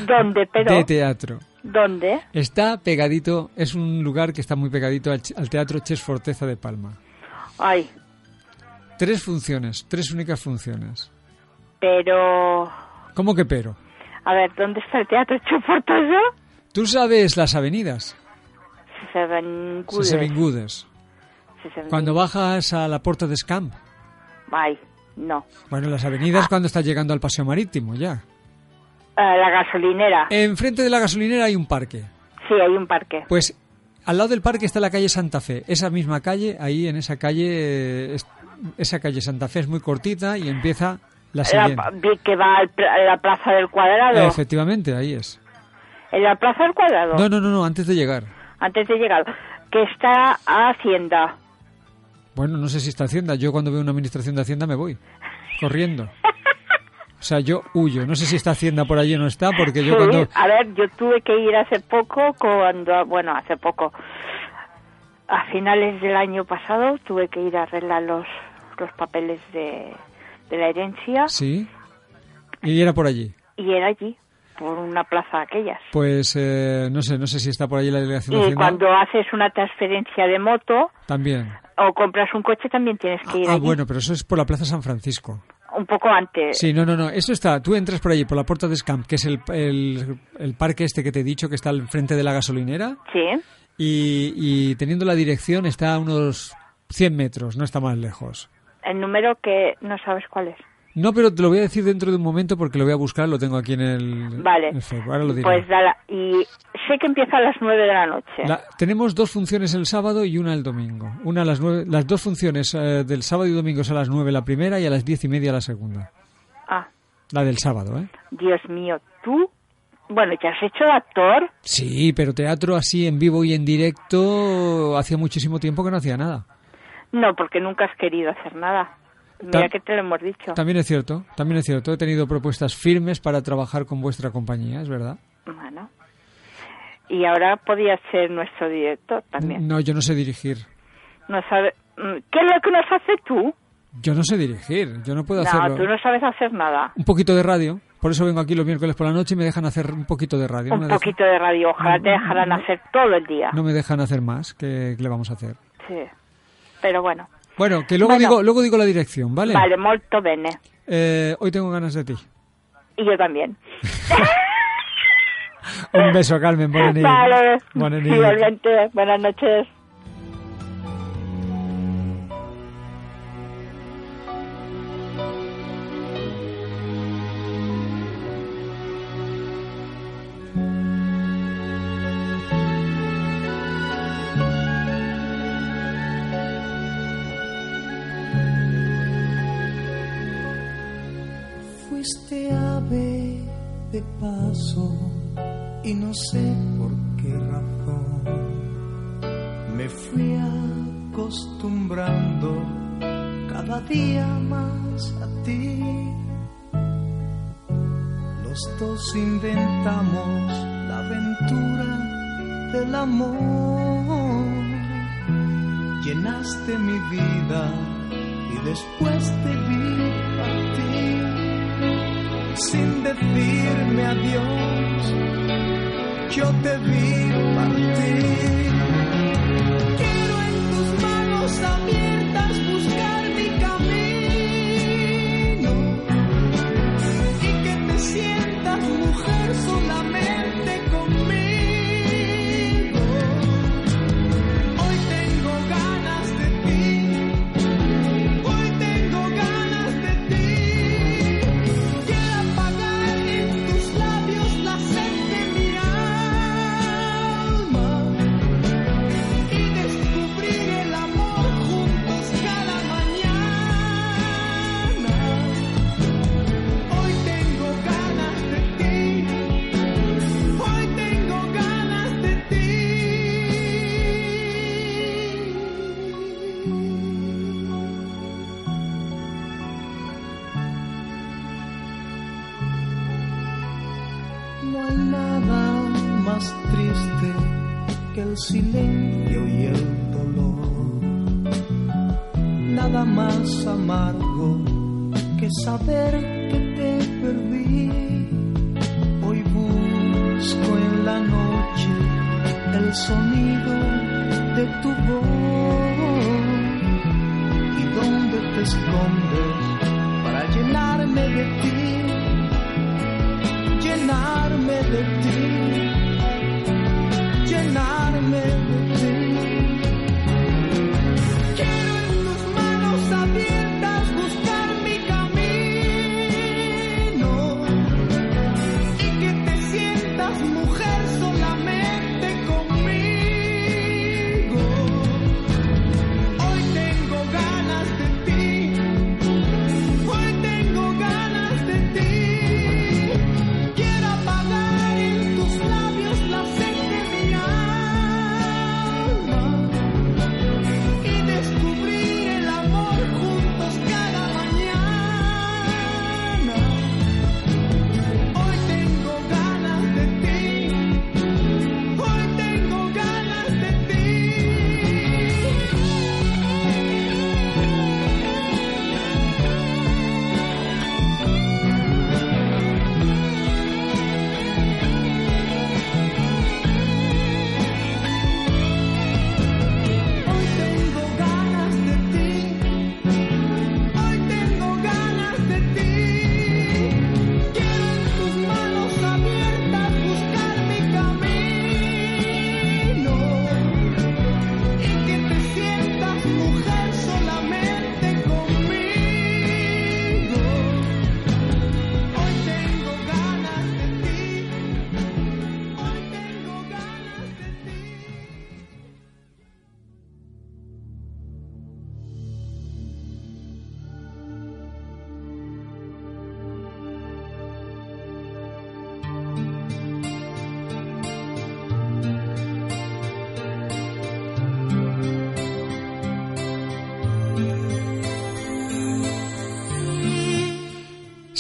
¿Dónde, pero? de teatro? ¿Dónde? Está pegadito, es un lugar que está muy pegadito al, al Teatro Ches Forteza de Palma. Ay, Tres funciones, tres únicas funciones. pero... ¿Cómo que pero? A ver, ¿dónde está el teatro Chufortoso? ¿Tú sabes las avenidas? Sevengudes. Sevingudes. Sevengudes. Cuando bajas a la Puerta de Scamp. Ay, no. Bueno, las avenidas cuando estás llegando al Paseo Marítimo, ya. Ah, la gasolinera. Enfrente de la gasolinera hay un parque. Sí, hay un parque. Pues al lado del parque está la calle Santa Fe. Esa misma calle, ahí en esa calle, eh, es- esa calle Santa Fe es muy cortita y empieza la La, siguiente. vi que va a la Plaza del Cuadrado. Efectivamente, ahí es. ¿En la Plaza del Cuadrado? No, no, no, no, antes de llegar. Antes de llegar. Que está a Hacienda. Bueno, no sé si está Hacienda. Yo cuando veo una administración de Hacienda me voy. Corriendo. O sea, yo huyo. No sé si está Hacienda por allí o no está, porque yo Sí, cuando... A ver, yo tuve que ir hace poco, cuando, bueno, hace poco, a finales del año pasado, tuve que ir a arreglar los, los papeles de, de la herencia Sí. Y era por allí. y era allí, por una plaza de aquellas. Pues eh, no sé, no sé si está por allí la delegación de Y cuando haces una transferencia de moto También. O compras un coche, también tienes que ir Ah, allí. bueno, pero eso es por la Plaza San Francisco. Un poco antes. Sí, no, no, no. Eso está. Tú entras por allí, por la Puerta de Scamp, que es el, el, el parque este que te he dicho que está al frente de la gasolinera. Sí. Y, y teniendo la dirección está a unos 100 metros, no está más lejos. El número que no sabes cuál es. No, pero te lo voy a decir dentro de un momento porque lo voy a buscar, lo tengo aquí en el, Vale. el Facebook. Ahora lo diré. Pues dala. Y sé que empieza a las nueve de la noche. La- tenemos dos funciones el sábado y una el domingo. Una a las nueve, las dos funciones eh, del sábado y domingo es a las nueve la primera y a las diez y media la segunda. Ah, La del sábado, ¿eh? Dios mío, tú. Bueno, ¿ya has hecho actor? Sí, pero teatro así en vivo y en directo hacía muchísimo tiempo que no hacía nada. No, porque nunca has querido hacer nada. Mira que te lo hemos dicho. También es cierto, también es cierto. He tenido propuestas firmes para trabajar con vuestra compañía, es verdad. Bueno. Y ahora podías ser nuestro director también. No, yo no sé dirigir. No sabe... mm, ¿Qué es lo que nos hace tú? Yo no sé dirigir, yo no puedo No, hacerlo. tú no sabes hacer nada. Un poquito de radio, por eso vengo aquí los miércoles por la noche y me dejan hacer un poquito de radio. Un no, dejan- poquito de radio. Ojalá te dejaran hacer todo el día. no me dejan hacer más, ¿qué, qué le vamos a hacer? Sí. Pero bueno. Bueno, que luego Bueno. digo luego digo la dirección, ¿vale? Vale, molto bene. Eh, hoy tengo ganas de ti. Y yo también. [LAUGHS] Un beso, Carmen, buena nit. Vale. Buena nit. Igualmente. Buenas noches. De paso y no sé por qué razón me fui acostumbrando cada día más a ti. Los dos inventamos la aventura del amor. Llenaste mi vida y después te vi sin decirme adiós. Yo te vi partir. Quiero en tus manos abiertas el silencio y el dolor. Nada más amargo que saber que te perdí. Hoy busco en la noche el sonido de tu voz. ¿Y dónde te escondes para llenarme de ti?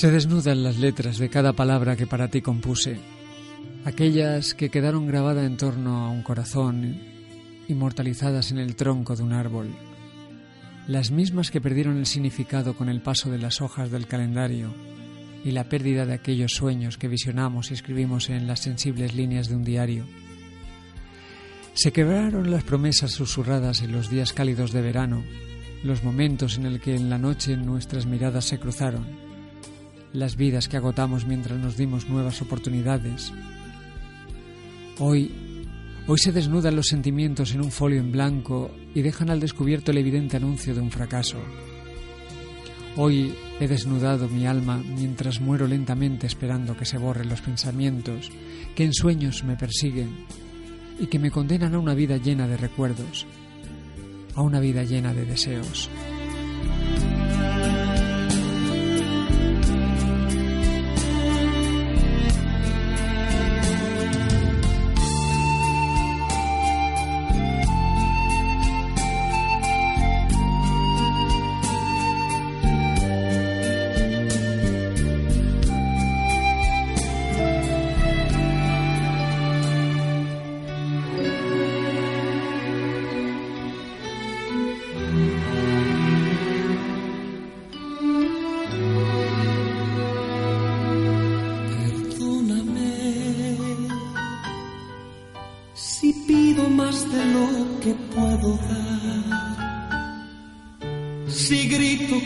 Se desnudan las letras de cada palabra que para ti compuse, aquellas que quedaron grabadas en torno a un corazón, inmortalizadas en el tronco de un árbol, las mismas que perdieron el significado con el paso de las hojas del calendario y la pérdida de aquellos sueños que visionamos y escribimos en las sensibles líneas de un diario. Se quebraron las promesas susurradas en los días cálidos de verano, los momentos en el que en la noche nuestras miradas se cruzaron, las vidas que agotamos mientras nos dimos nuevas oportunidades. Hoy, hoy se desnudan los sentimientos en un folio en blanco y dejan al descubierto el evidente anuncio de un fracaso. Hoy he desnudado mi alma mientras muero lentamente esperando que se borren los pensamientos que en sueños me persiguen y que me condenan a una vida llena de recuerdos, a una vida llena de deseos.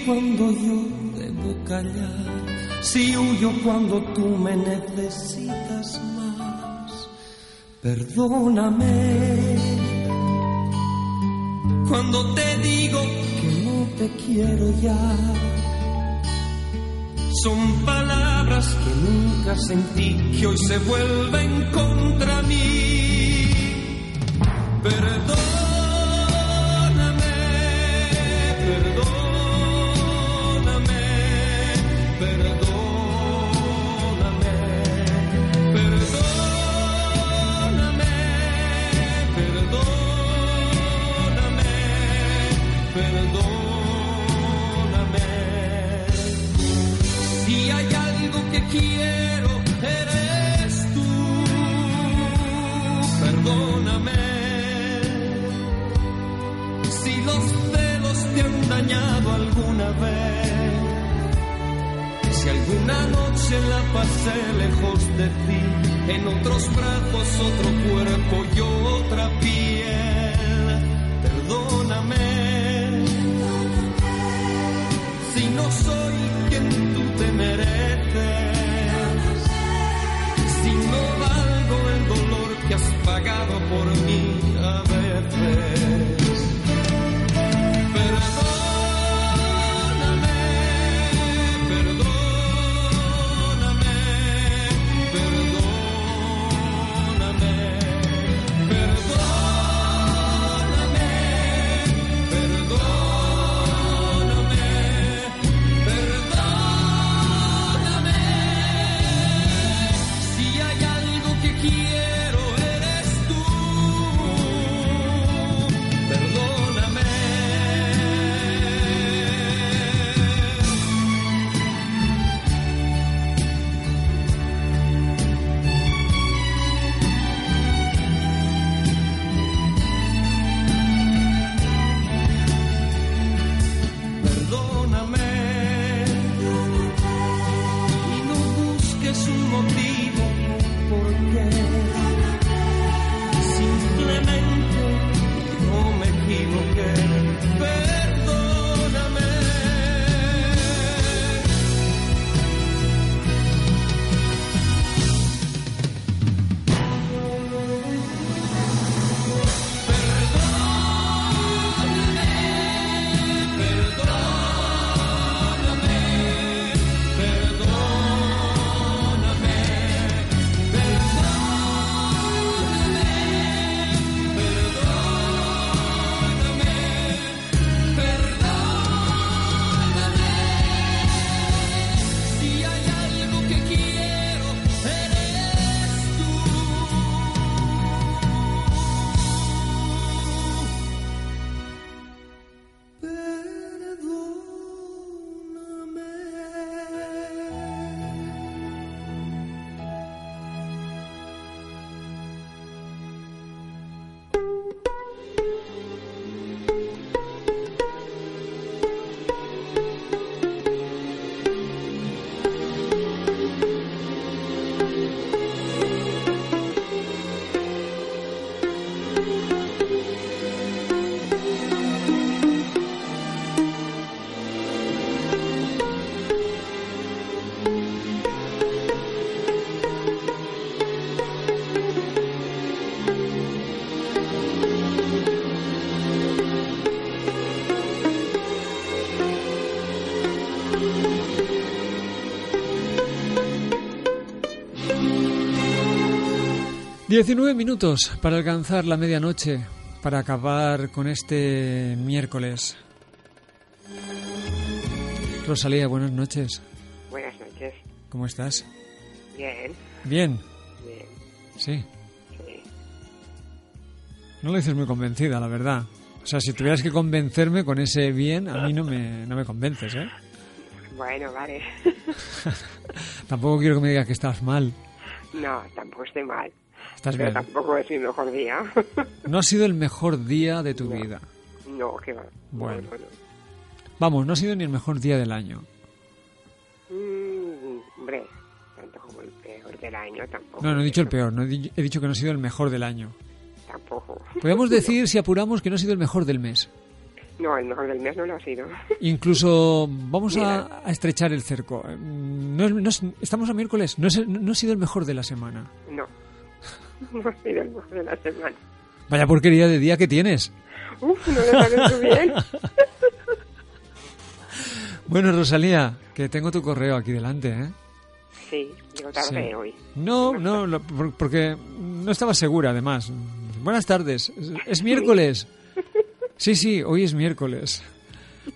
Cuando yo debo callar. Si huyo cuando tú me necesitas más. Perdóname cuando te digo que no te quiero ya. Son palabras que nunca sentí que hoy se vuelven contra mí. Perdóname, quiero, eres tú. Perdóname. Si los celos te han dañado alguna vez. Si alguna noche la pasé lejos de ti, en otros brazos, otro cuerpo y otra piel. 19 minutos para alcanzar la medianoche, para acabar con este miércoles. Rosalía, buenas noches. Buenas noches. ¿Cómo estás? Bien, Bien, bien. sí. Sí. No lo dices muy convencida, la verdad. O sea, si tuvieras que convencerme con ese bien, a mí no me, no me convences, ¿eh? Bueno, vale. [LAUGHS] Tampoco quiero que me digas que estás mal. no, tampoco estoy mal. Estás pero bien. tampoco es mi mejor día. [LAUGHS] No ha sido el mejor día de tu vida. no, que va. Bueno. No, no, Vamos, no ha sido ni el mejor día del año. no. Mm, hombre, tanto como el peor del año tampoco. No, no he dicho el peor, no he, di- he dicho que no ha sido el mejor del año. Tampoco. Podríamos [LAUGHS] decir, si apuramos, que no ha sido el mejor del mes. No, el mejor del mes no lo ha sido. [LAUGHS] Incluso vamos a, a estrechar el cerco. No es- no es- estamos a miércoles, no, es no ha sido el mejor de la semana. No. No ha sido el mejor de la semana. Vaya porquería de día que tienes. Uf, no sabes tú bien. [LAUGHS] Bueno, Rosalía, que tengo tu correo aquí delante, ¿eh? Sí, llego tarde Sí. hoy. No, no, lo- porque no estaba segura, además. Buenas tardes. ¿Es, es miércoles? Sí, sí, hoy es miércoles.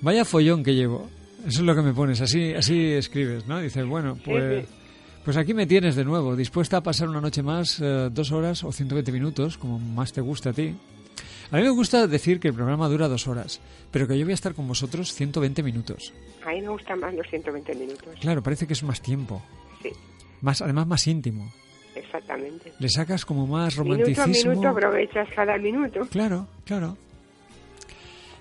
Vaya follón que llevo. Eso es lo que me pones, así, así escribes, ¿no? Dices, bueno, pues, pues aquí me tienes de nuevo, dispuesta a pasar una noche más, eh, dos horas o 120 minutos, como más te gusta a ti. A mí me gusta decir que el programa dura dos horas, pero que yo voy a estar con vosotros 120 minutos. A mí me gustan más los 120 minutos. Claro, parece que es más tiempo, Sí, más, además más íntimo. exactamente. Le sacas como más Minuto a romanticismo. minuto aprovechas cada minuto. Claro, claro.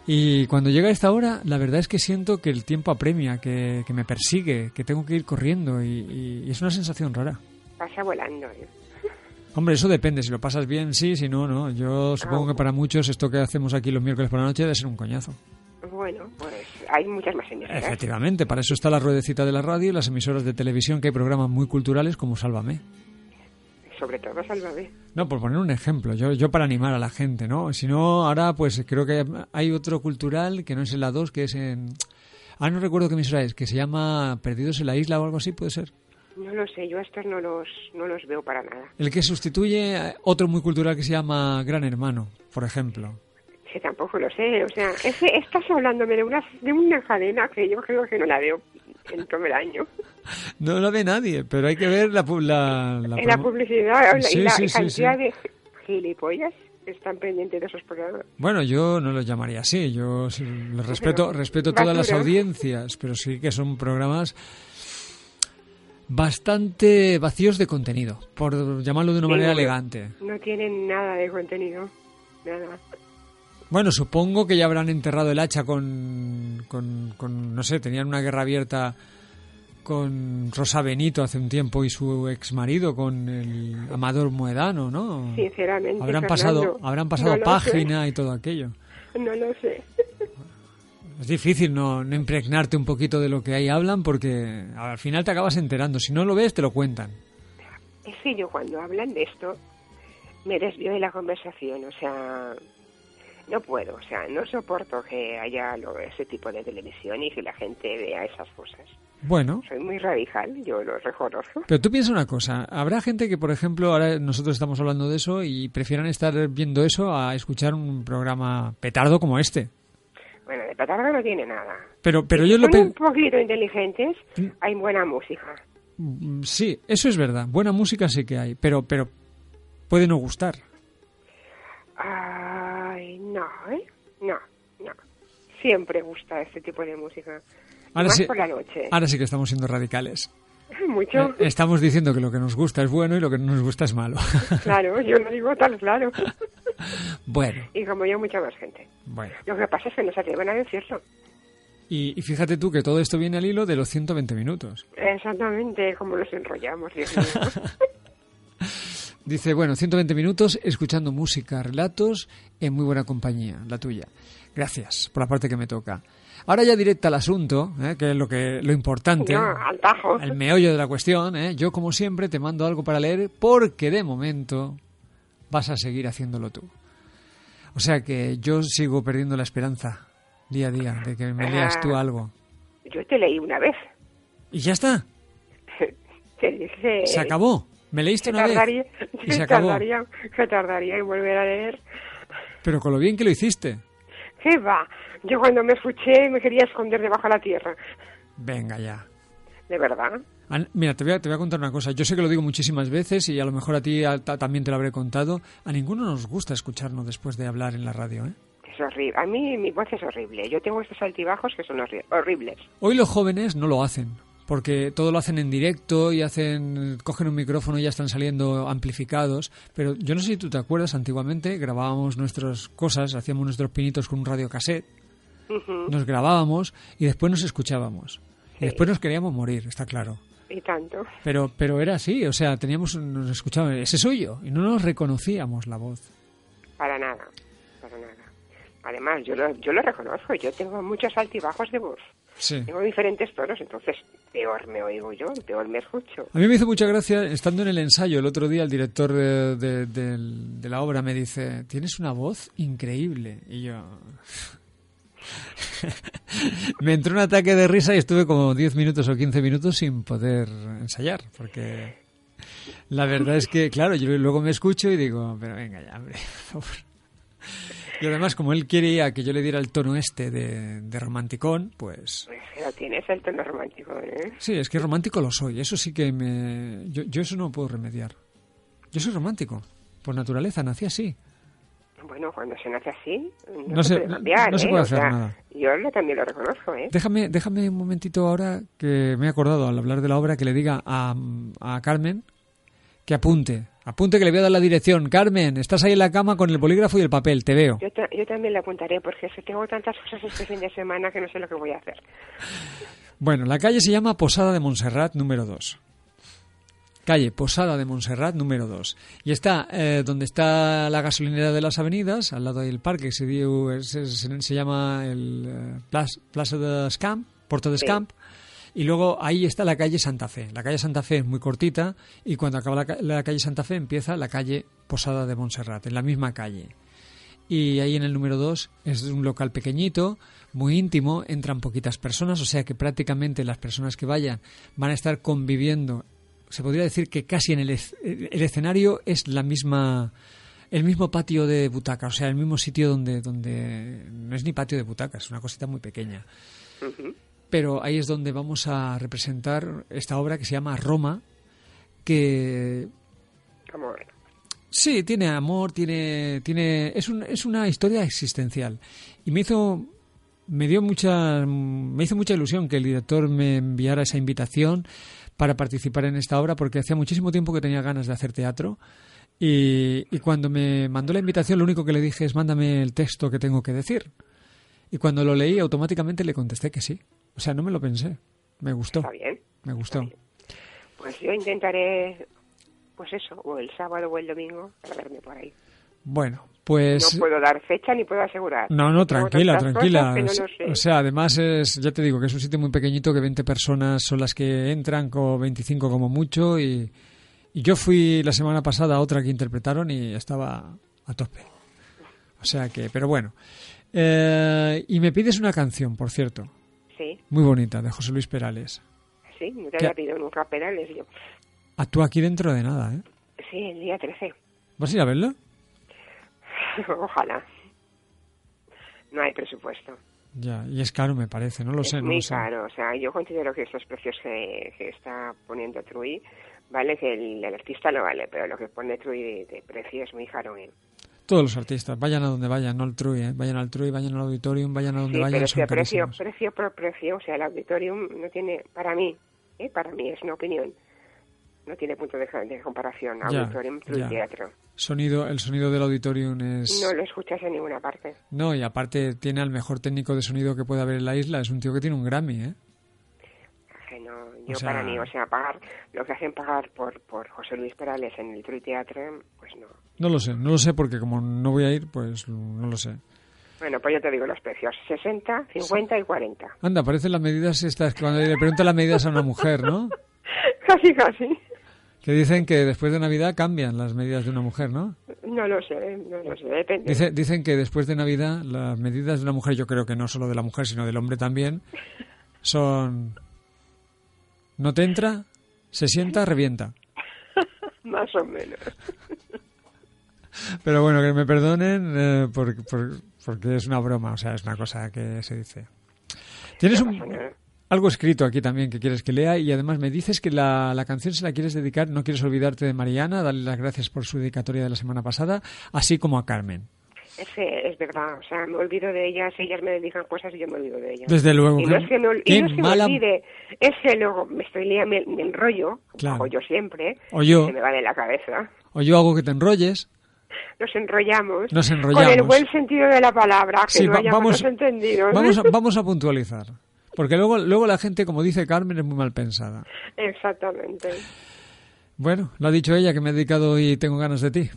Y cuando llega esta hora, la verdad es que siento que el tiempo apremia, que, que me persigue, que tengo que ir corriendo y, y es una sensación rara. Pasa volando. ¿eh? Hombre, eso depende, si lo pasas bien, sí, si no, no. Yo supongo que para muchos esto que hacemos aquí los miércoles por la noche debe ser un coñazo. Bueno, pues hay muchas más emisoras. Efectivamente, para eso está la ruedecita de la radio y las emisoras de televisión que hay programas muy culturales como Sálvame. Sobre todo Sálvame. No, por poner un ejemplo, yo, yo para animar a la gente, ¿no? Si no, ahora pues creo que hay otro cultural que no es en la 2, que es en... Ah, no recuerdo qué emisora es, que se llama Perdidos en la Isla o algo así, puede ser. No lo sé, yo estos no los, no los veo para nada. El que sustituye a otro muy cultural que se llama Gran Hermano, por ejemplo. Que tampoco lo sé, o sea, ese, estás hablándome de una, de una cadena que yo creo que no la veo el año. No lo ve nadie, pero hay que ver la... la, la la publicidad la- Sí, y la sí, cantidad sí. de gilipollas que están pendientes de esos programas. Bueno, yo no lo llamaría así. Yo respeto, respeto todas las audiencias, pero sí que son programas bastante vacíos de contenido, por llamarlo de una Sí, manera elegante. No tienen nada de contenido, nada. Bueno, supongo que ya habrán enterrado el hacha con, con, con, no sé, tenían una guerra abierta con Rosa Benito hace un tiempo y su ex marido con el Amador Moedano, ¿no? Sinceramente, Habrán Fernando, pasado, habrán pasado no página y todo aquello. No lo sé. Es difícil no, no impregnarte un poquito de lo que ahí hablan porque al final te acabas enterando. Si no lo ves, te lo cuentan. Es que yo cuando hablan de esto me desvío de la conversación, o sea, no puedo, o sea, no soporto que haya lo- ese tipo de televisión y que la gente vea esas cosas. Bueno, Soy muy radical, yo lo reconozco. pero tú piensa una cosa. Habrá gente que, por ejemplo, ahora nosotros estamos hablando de eso y prefieran estar viendo eso a escuchar un programa petardo como este. Bueno, de petardo no tiene nada. Pero, pero Si yo lo un poquito inteligentes, hay buena música. Mm, Sí, eso es verdad. Buena música sí que hay, pero, pero puede no gustar. Ay, no, ¿eh? No, no. Siempre gusta este tipo de música. Ahora más sí, por la noche. ahora sí que estamos siendo radicales. [LAUGHS] Mucho. Eh, Estamos diciendo que lo que nos gusta es bueno y lo que no nos gusta es malo. [LAUGHS] Claro, yo lo digo tan claro. [LAUGHS] bueno, Y como yo, mucha más gente. bueno. Lo que pasa es que no se atreven a decirlo. Y, y fíjate tú que todo esto viene al hilo de los 120 minutos. Exactamente, como los enrollamos, Dios mío. Dice, bueno, 120 minutos escuchando música, relatos en muy buena compañía, la tuya. Gracias por la parte que me toca. Ahora ya directa al asunto, ¿eh? que es lo, que, lo importante, No, el meollo de la cuestión. ¿eh? Yo, como siempre, te mando algo para leer porque de momento vas a seguir haciéndolo tú. O sea que yo sigo perdiendo la esperanza día a día de que me leas tú Ah. algo. Yo te leí una vez. Y ya está, [LAUGHS] Te dije... se acabó. Me leíste Que una tardaría, vez y que se acabó. tardaría, que tardaría en volver a leer. Pero con lo bien que lo hiciste. ¿Qué va? Yo cuando me escuché me quería esconder debajo de la tierra. Venga ya. De verdad. An- Mira, te voy, a, te voy a contar una cosa. Yo sé que lo digo muchísimas veces y a lo mejor a ti a- ta- también te lo habré contado. A ninguno nos gusta escucharnos después de hablar en la radio, ¿eh? Es horrible. A mí mi voz es horrible. Yo tengo estos altibajos que son horri- horribles. Hoy los jóvenes no lo hacen, porque todo lo hacen en directo y hacen cogen un micrófono y ya están saliendo amplificados. Pero yo no sé si tú te acuerdas, antiguamente grabábamos nuestras cosas, hacíamos nuestros pinitos con un radiocassette, Ujú. nos grabábamos y después nos escuchábamos. Y después nos queríamos morir, está claro. Y tanto. Pero, pero era así, o sea, teníamos, nos escuchaban, ese soy yo, y no nos reconocíamos la voz. Para nada. Además, yo lo, yo lo reconozco. Yo tengo muchos altibajos de voz. Sí. Tengo diferentes tonos, entonces peor me oigo yo, peor me escucho. A mí me hizo mucha gracia, estando en el ensayo el otro día, el director de, de- de la obra me dice, tienes una voz increíble. Y yo... [LAUGHS] me entró un ataque de risa y estuve como 10 minutos o 15 minutos sin poder ensayar, porque la verdad es que, claro, yo luego me escucho y digo, pero venga ya, hombre, por favor. Y además, como él quería que yo le diera el tono este de, de romanticón, pues... Pero tienes el tono romántico, ¿eh? Sí, es que romántico lo soy. Eso sí que me... Yo, yo eso no puedo remediar. Yo soy romántico. Por naturaleza, nací así. Bueno, cuando se nace así, no, No se, puede cambiar, no se ¿eh? puede O hacer sea, nada. Yo lo- también lo reconozco, ¿eh? Déjame, déjame un momentito ahora que me he acordado al hablar de la obra que le diga a, a Carmen que apunte. Apunte que le voy a dar la dirección. Carmen, estás ahí en la cama con el bolígrafo y el papel. Te veo. Yo, ta- yo también le apuntaré porque tengo tantas cosas este fin de semana que no sé lo que voy a hacer. Bueno, la calle se llama Posada de Montserrat número 2. Calle Posada de Montserrat número 2. Y está eh, donde está la gasolinera de las avenidas, al lado del parque, se, diu- se, se- se llama el eh, Plas- Plaza de Scamp, Porto de Sí. Y luego ahí está la calle Santa Fe. La calle Santa Fe es muy cortita y cuando acaba la, ca- la calle Santa Fe empieza la calle Posada de Montserrat, en la misma calle. Y ahí en el número 2 es un local pequeñito, muy íntimo, entran poquitas personas, o sea que prácticamente las personas que vayan van a estar conviviendo. Se podría decir que casi en el, el escenario es la misma el mismo patio de butaca, o sea, el mismo sitio donde donde no es ni patio de butacas, es una cosita muy pequeña. Pero ahí es donde vamos a representar esta obra que se llama Roma, que Amor. Sí, tiene amor, tiene, tiene, es, un, es una historia existencial. Y me hizo, me dio mucha, me hizo mucha ilusión que el director me enviara esa invitación para participar en esta obra porque hacía muchísimo tiempo que tenía ganas de hacer teatro. Y, y cuando me mandó la invitación, lo único que le dije es mándame el texto que tengo que decir. Y cuando lo leí, automáticamente le contesté que sí. O sea, no me lo pensé. Me gustó. Está bien. Me gustó. Pues yo intentaré, pues eso, o el sábado o el domingo, para verme por ahí. Bueno, pues... no puedo dar fecha ni puedo asegurar. No, no, tranquila, tranquila. no. O sea, además es, ya te digo que es un sitio muy pequeñito que 20 personas son las que entran, con 25 como mucho y, y yo fui la semana pasada a otra que interpretaron y estaba a tope. O sea que, pero bueno. Eh, y me pides una canción, por cierto, Sí, muy bonita, de José Luis Perales. sí, no te pedido nunca pedales yo. Actúa aquí dentro de nada, ¿eh? Sí, el día 13. ¿Vas a ir a verlo? [LAUGHS] Ojalá. No hay presupuesto. Ya, y es caro me parece, no lo sé, no muy sé. caro. O sea, yo considero que estos precios que, que está poniendo Trui, vale que el, el artista no vale, pero lo que pone Trui de, de precio es muy caro. ¿eh? Todos los artistas, vayan a donde vayan, no al Trui, ¿eh? Vayan al Trui, vayan al auditorium, vayan a donde Sí, vayan, pero son precio, precio por precio, o sea, el auditorium no tiene, para mí, ¿eh? para mí es una opinión, no tiene punto de, de comparación. Ya, Auditorium, Trui ya. Teatro. Sonido, el sonido del auditorium es... No lo escuchas en ninguna parte. No, y aparte tiene al mejor técnico de sonido que puede haber en la isla. Es un tío que tiene un Grammy, ¿eh? Yo O sea- para mí, o sea, pagar lo que hacen pagar por, por José Luis Perales en el Trui Teatro, pues no. No lo sé, no lo sé porque como no voy a ir, pues no lo sé. Bueno, pues yo te digo los precios, 60, 50 y 40. Anda, parecen las medidas estas, cuando le preguntan las medidas a una mujer, ¿no? [LAUGHS] Casi, casi. Que dicen que después de Navidad cambian las medidas de una mujer, ¿no? No lo sé, no lo sé, depende. Dice- dicen que después de Navidad las medidas de una mujer, yo creo que no solo de la mujer, sino del hombre también, son... No te entra, se sienta, revienta. [LAUGHS] Más o menos. Pero bueno, que me perdonen eh, por- por- porque es una broma, o sea, es una cosa que se dice. Tienes un, algo escrito aquí también que quieres que lea y además me dices que la, la canción se la quieres dedicar, no quieres olvidarte de Mariana, darle las gracias por su dedicatoria de la semana pasada, así como a Carmen. Es, que es verdad, o sea, me olvido de ellas, ellas me dedican cosas y yo me olvido de ellas. Desde luego, Y no es que, y no mala- me olvide, es que luego me estoy lia- me, me enrollo, Claro. hago yo siempre, O yo. se me va de la cabeza. O yo hago que te enrolles. Nos enrollamos. Nos Con el enrollamos. buen sentido de la palabra, que Sí, no va- haya vamos- a, [LAUGHS] vamos a puntualizar. Porque luego, luego la gente, como dice Carmen, es muy mal pensada. Exactamente. Bueno, lo ha dicho ella que me ha dedicado y tengo ganas de ti.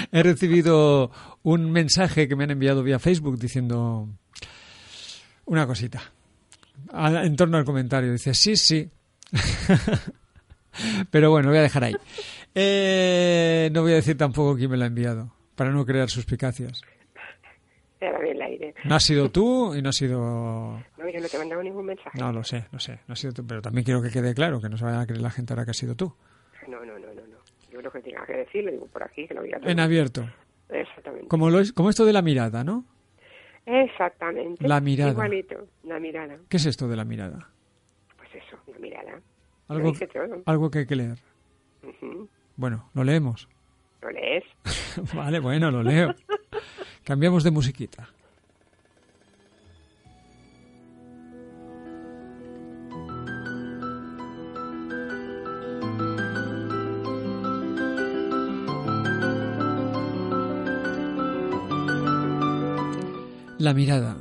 [LAUGHS] He recibido un mensaje que me han enviado vía Facebook diciendo una cosita. A- En torno al comentario. Dice, sí, sí. [LAUGHS] Pero bueno, voy a dejar ahí. Eh, no voy a decir tampoco quién me lo ha enviado, para no crear suspicacias. Aire. No has sido tú y no ha sido No, yo no te he mandado ningún mensaje. No, lo sé, lo sé. No ha sido tú, pero también quiero que quede claro que no se vaya a creer la gente ahora que ha sido tú. No, no, no, lo que tenga que decir lo digo por aquí, que lo. En abierto. Exactamente. Como, lo es, como esto de la mirada, ¿no? Exactamente. La mirada. Igualito, la mirada. ¿Qué es esto de la mirada? Pues eso, la mirada. Algo, que hay que leer. Bueno, lo leemos. ¿Lo lees? [LAUGHS] vale, bueno, lo leo. [LAUGHS] Cambiamos de musiquita. La mirada.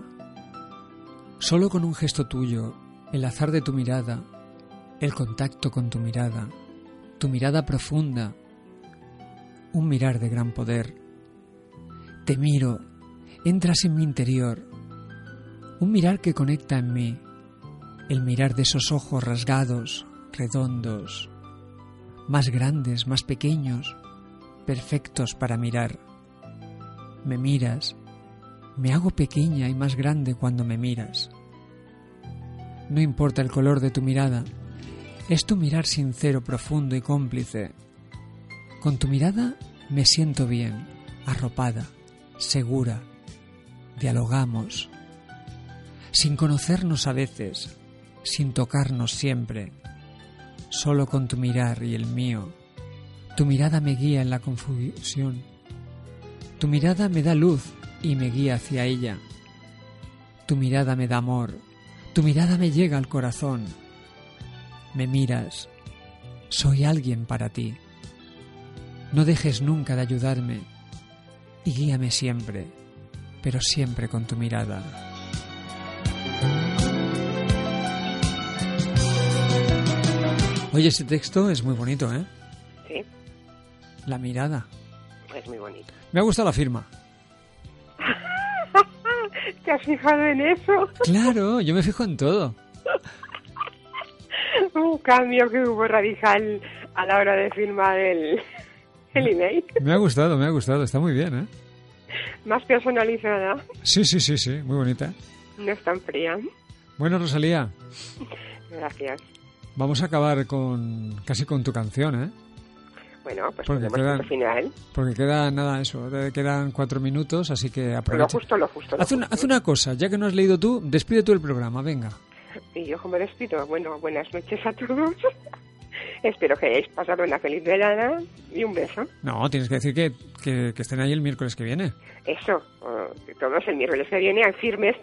Solo con un gesto tuyo, el azar de tu mirada, el contacto con tu mirada, tu mirada profunda, un mirar de gran poder. Te miro, entras en mi interior, un mirar que conecta en mí, el mirar de esos ojos rasgados, redondos, más grandes, más pequeños, perfectos para mirar. Me miras, me hago pequeña y más grande cuando me miras. No importa el color de tu mirada, es tu mirar sincero, profundo y cómplice. Con tu mirada me siento bien, arropada, segura. Dialogamos. Sin conocernos a veces, sin tocarnos siempre. Solo con tu mirar y el mío. Tu mirada me guía en la confusión. Tu mirada me da luz y me guía hacia ella. Tu mirada me da amor. Tu mirada me llega al corazón. Me miras. Soy alguien para ti. No dejes nunca de ayudarme y guíame siempre, pero siempre con tu mirada. Oye, ese texto es muy bonito, ¿eh? Sí, La mirada. es muy bonito. Me ha gustado la firma. ¿Te has fijado en eso? Claro, yo me fijo en todo. [LAUGHS] Un cambio que hubo radical a la hora de firmar el, el email. Me ha gustado, me ha gustado. Está muy bien, ¿eh? Más personalizada, Sí, sí, sí, sí. Muy bonita. no es tan fría. Bueno, Rosalía, Gracias. vamos a acabar con casi con tu canción, ¿eh? Bueno, pues Porque quedan- final. Porque queda nada eso, te quedan cuatro minutos, así que Lo aprovecha. justo, lo justo. Lo Haz una, justo. haz una cosa, ya que no has leído tú, despide tú el programa, venga. Y yo como despido, bueno, buenas noches a todos. [LAUGHS] Espero que hayáis pasado una feliz velada y un beso. No, tienes que decir que, que, que estén ahí el miércoles que viene. Eso, todos el miércoles que viene firmes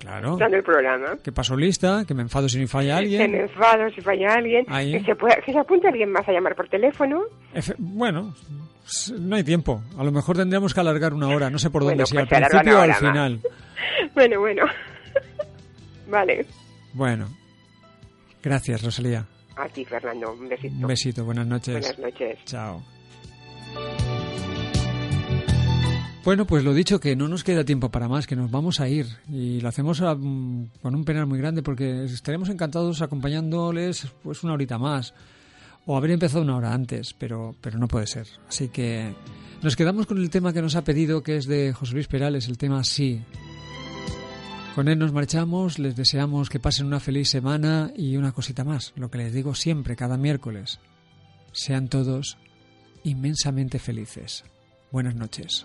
Claro. dando el programa. Que paso lista, que me enfado si me falla Que me alguien. enfado si falla alguien. Ahí. Que se, pueda, que se apunte alguien más a llamar por teléfono. Efe- bueno, no hay tiempo. A lo mejor tendríamos que alargar una hora, no sé por Bueno, dónde, si pues al principio o al final. [LAUGHS] Bueno, bueno. [LAUGHS] vale. Bueno. Gracias, Rosalía. A ti, Fernando. Un besito. Un besito, buenas noches. Buenas noches. Chao. Bueno, pues lo dicho, que no nos queda tiempo para más, que nos vamos a ir y lo hacemos a- mm, con un penal muy grande porque estaremos encantados acompañándoles pues una horita más o haber empezado una hora antes, pero, pero no puede ser. Así que nos quedamos con el tema que nos ha pedido, que es de José Luis Perales, el tema Sí. Con él nos marchamos, les deseamos que pasen una feliz semana y una cosita más, lo que les digo siempre, cada miércoles. Sean todos inmensamente felices. Buenas noches.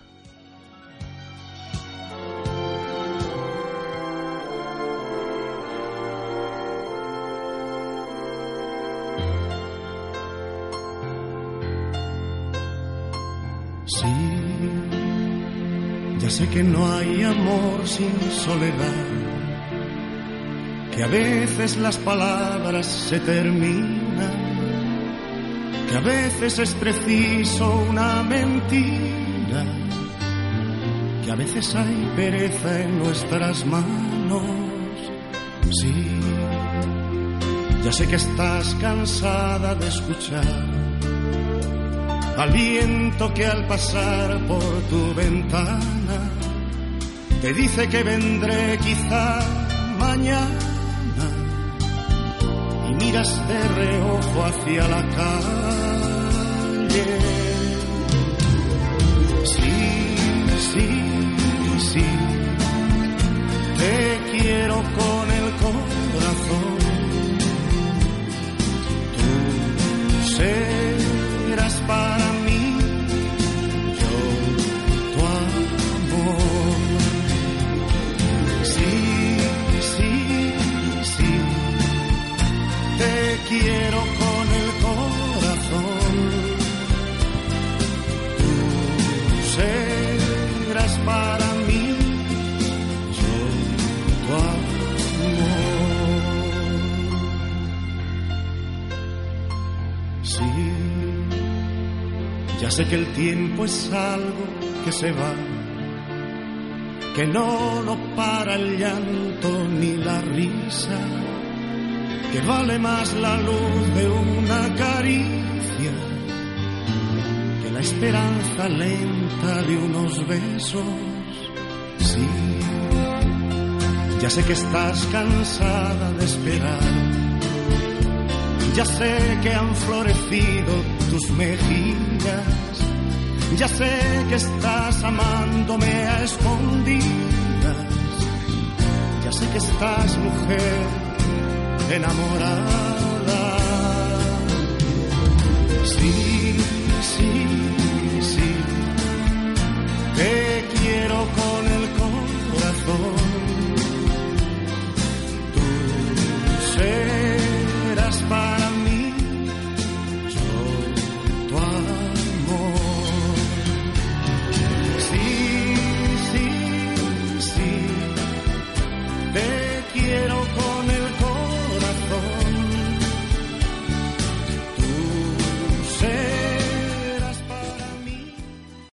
Ya sé que no hay amor sin soledad, que a veces las palabras se terminan, que a veces es preciso una mentira, que a veces hay pereza en nuestras manos. Sí, ya sé que estás cansada de escuchar al viento que al pasar por tu ventana te dice que vendré quizá mañana y miras de reojo hacia la calle. Sí, sí, sí, te quiero quiero con el corazón. Tú para mí, yo tu amor. Sí. Ya sé que el tiempo es algo que se va, que no lo para el llanto ni la risa, que vale más la luz de una caricia que la esperanza lenta de unos besos. Sí, ya sé que estás cansada de esperar. Ya sé que han florecido tus mejillas. Ya sé que estás amándome a escondidas. Ya sé que estás mujer enamorada. Sí, sí, sí, te quiero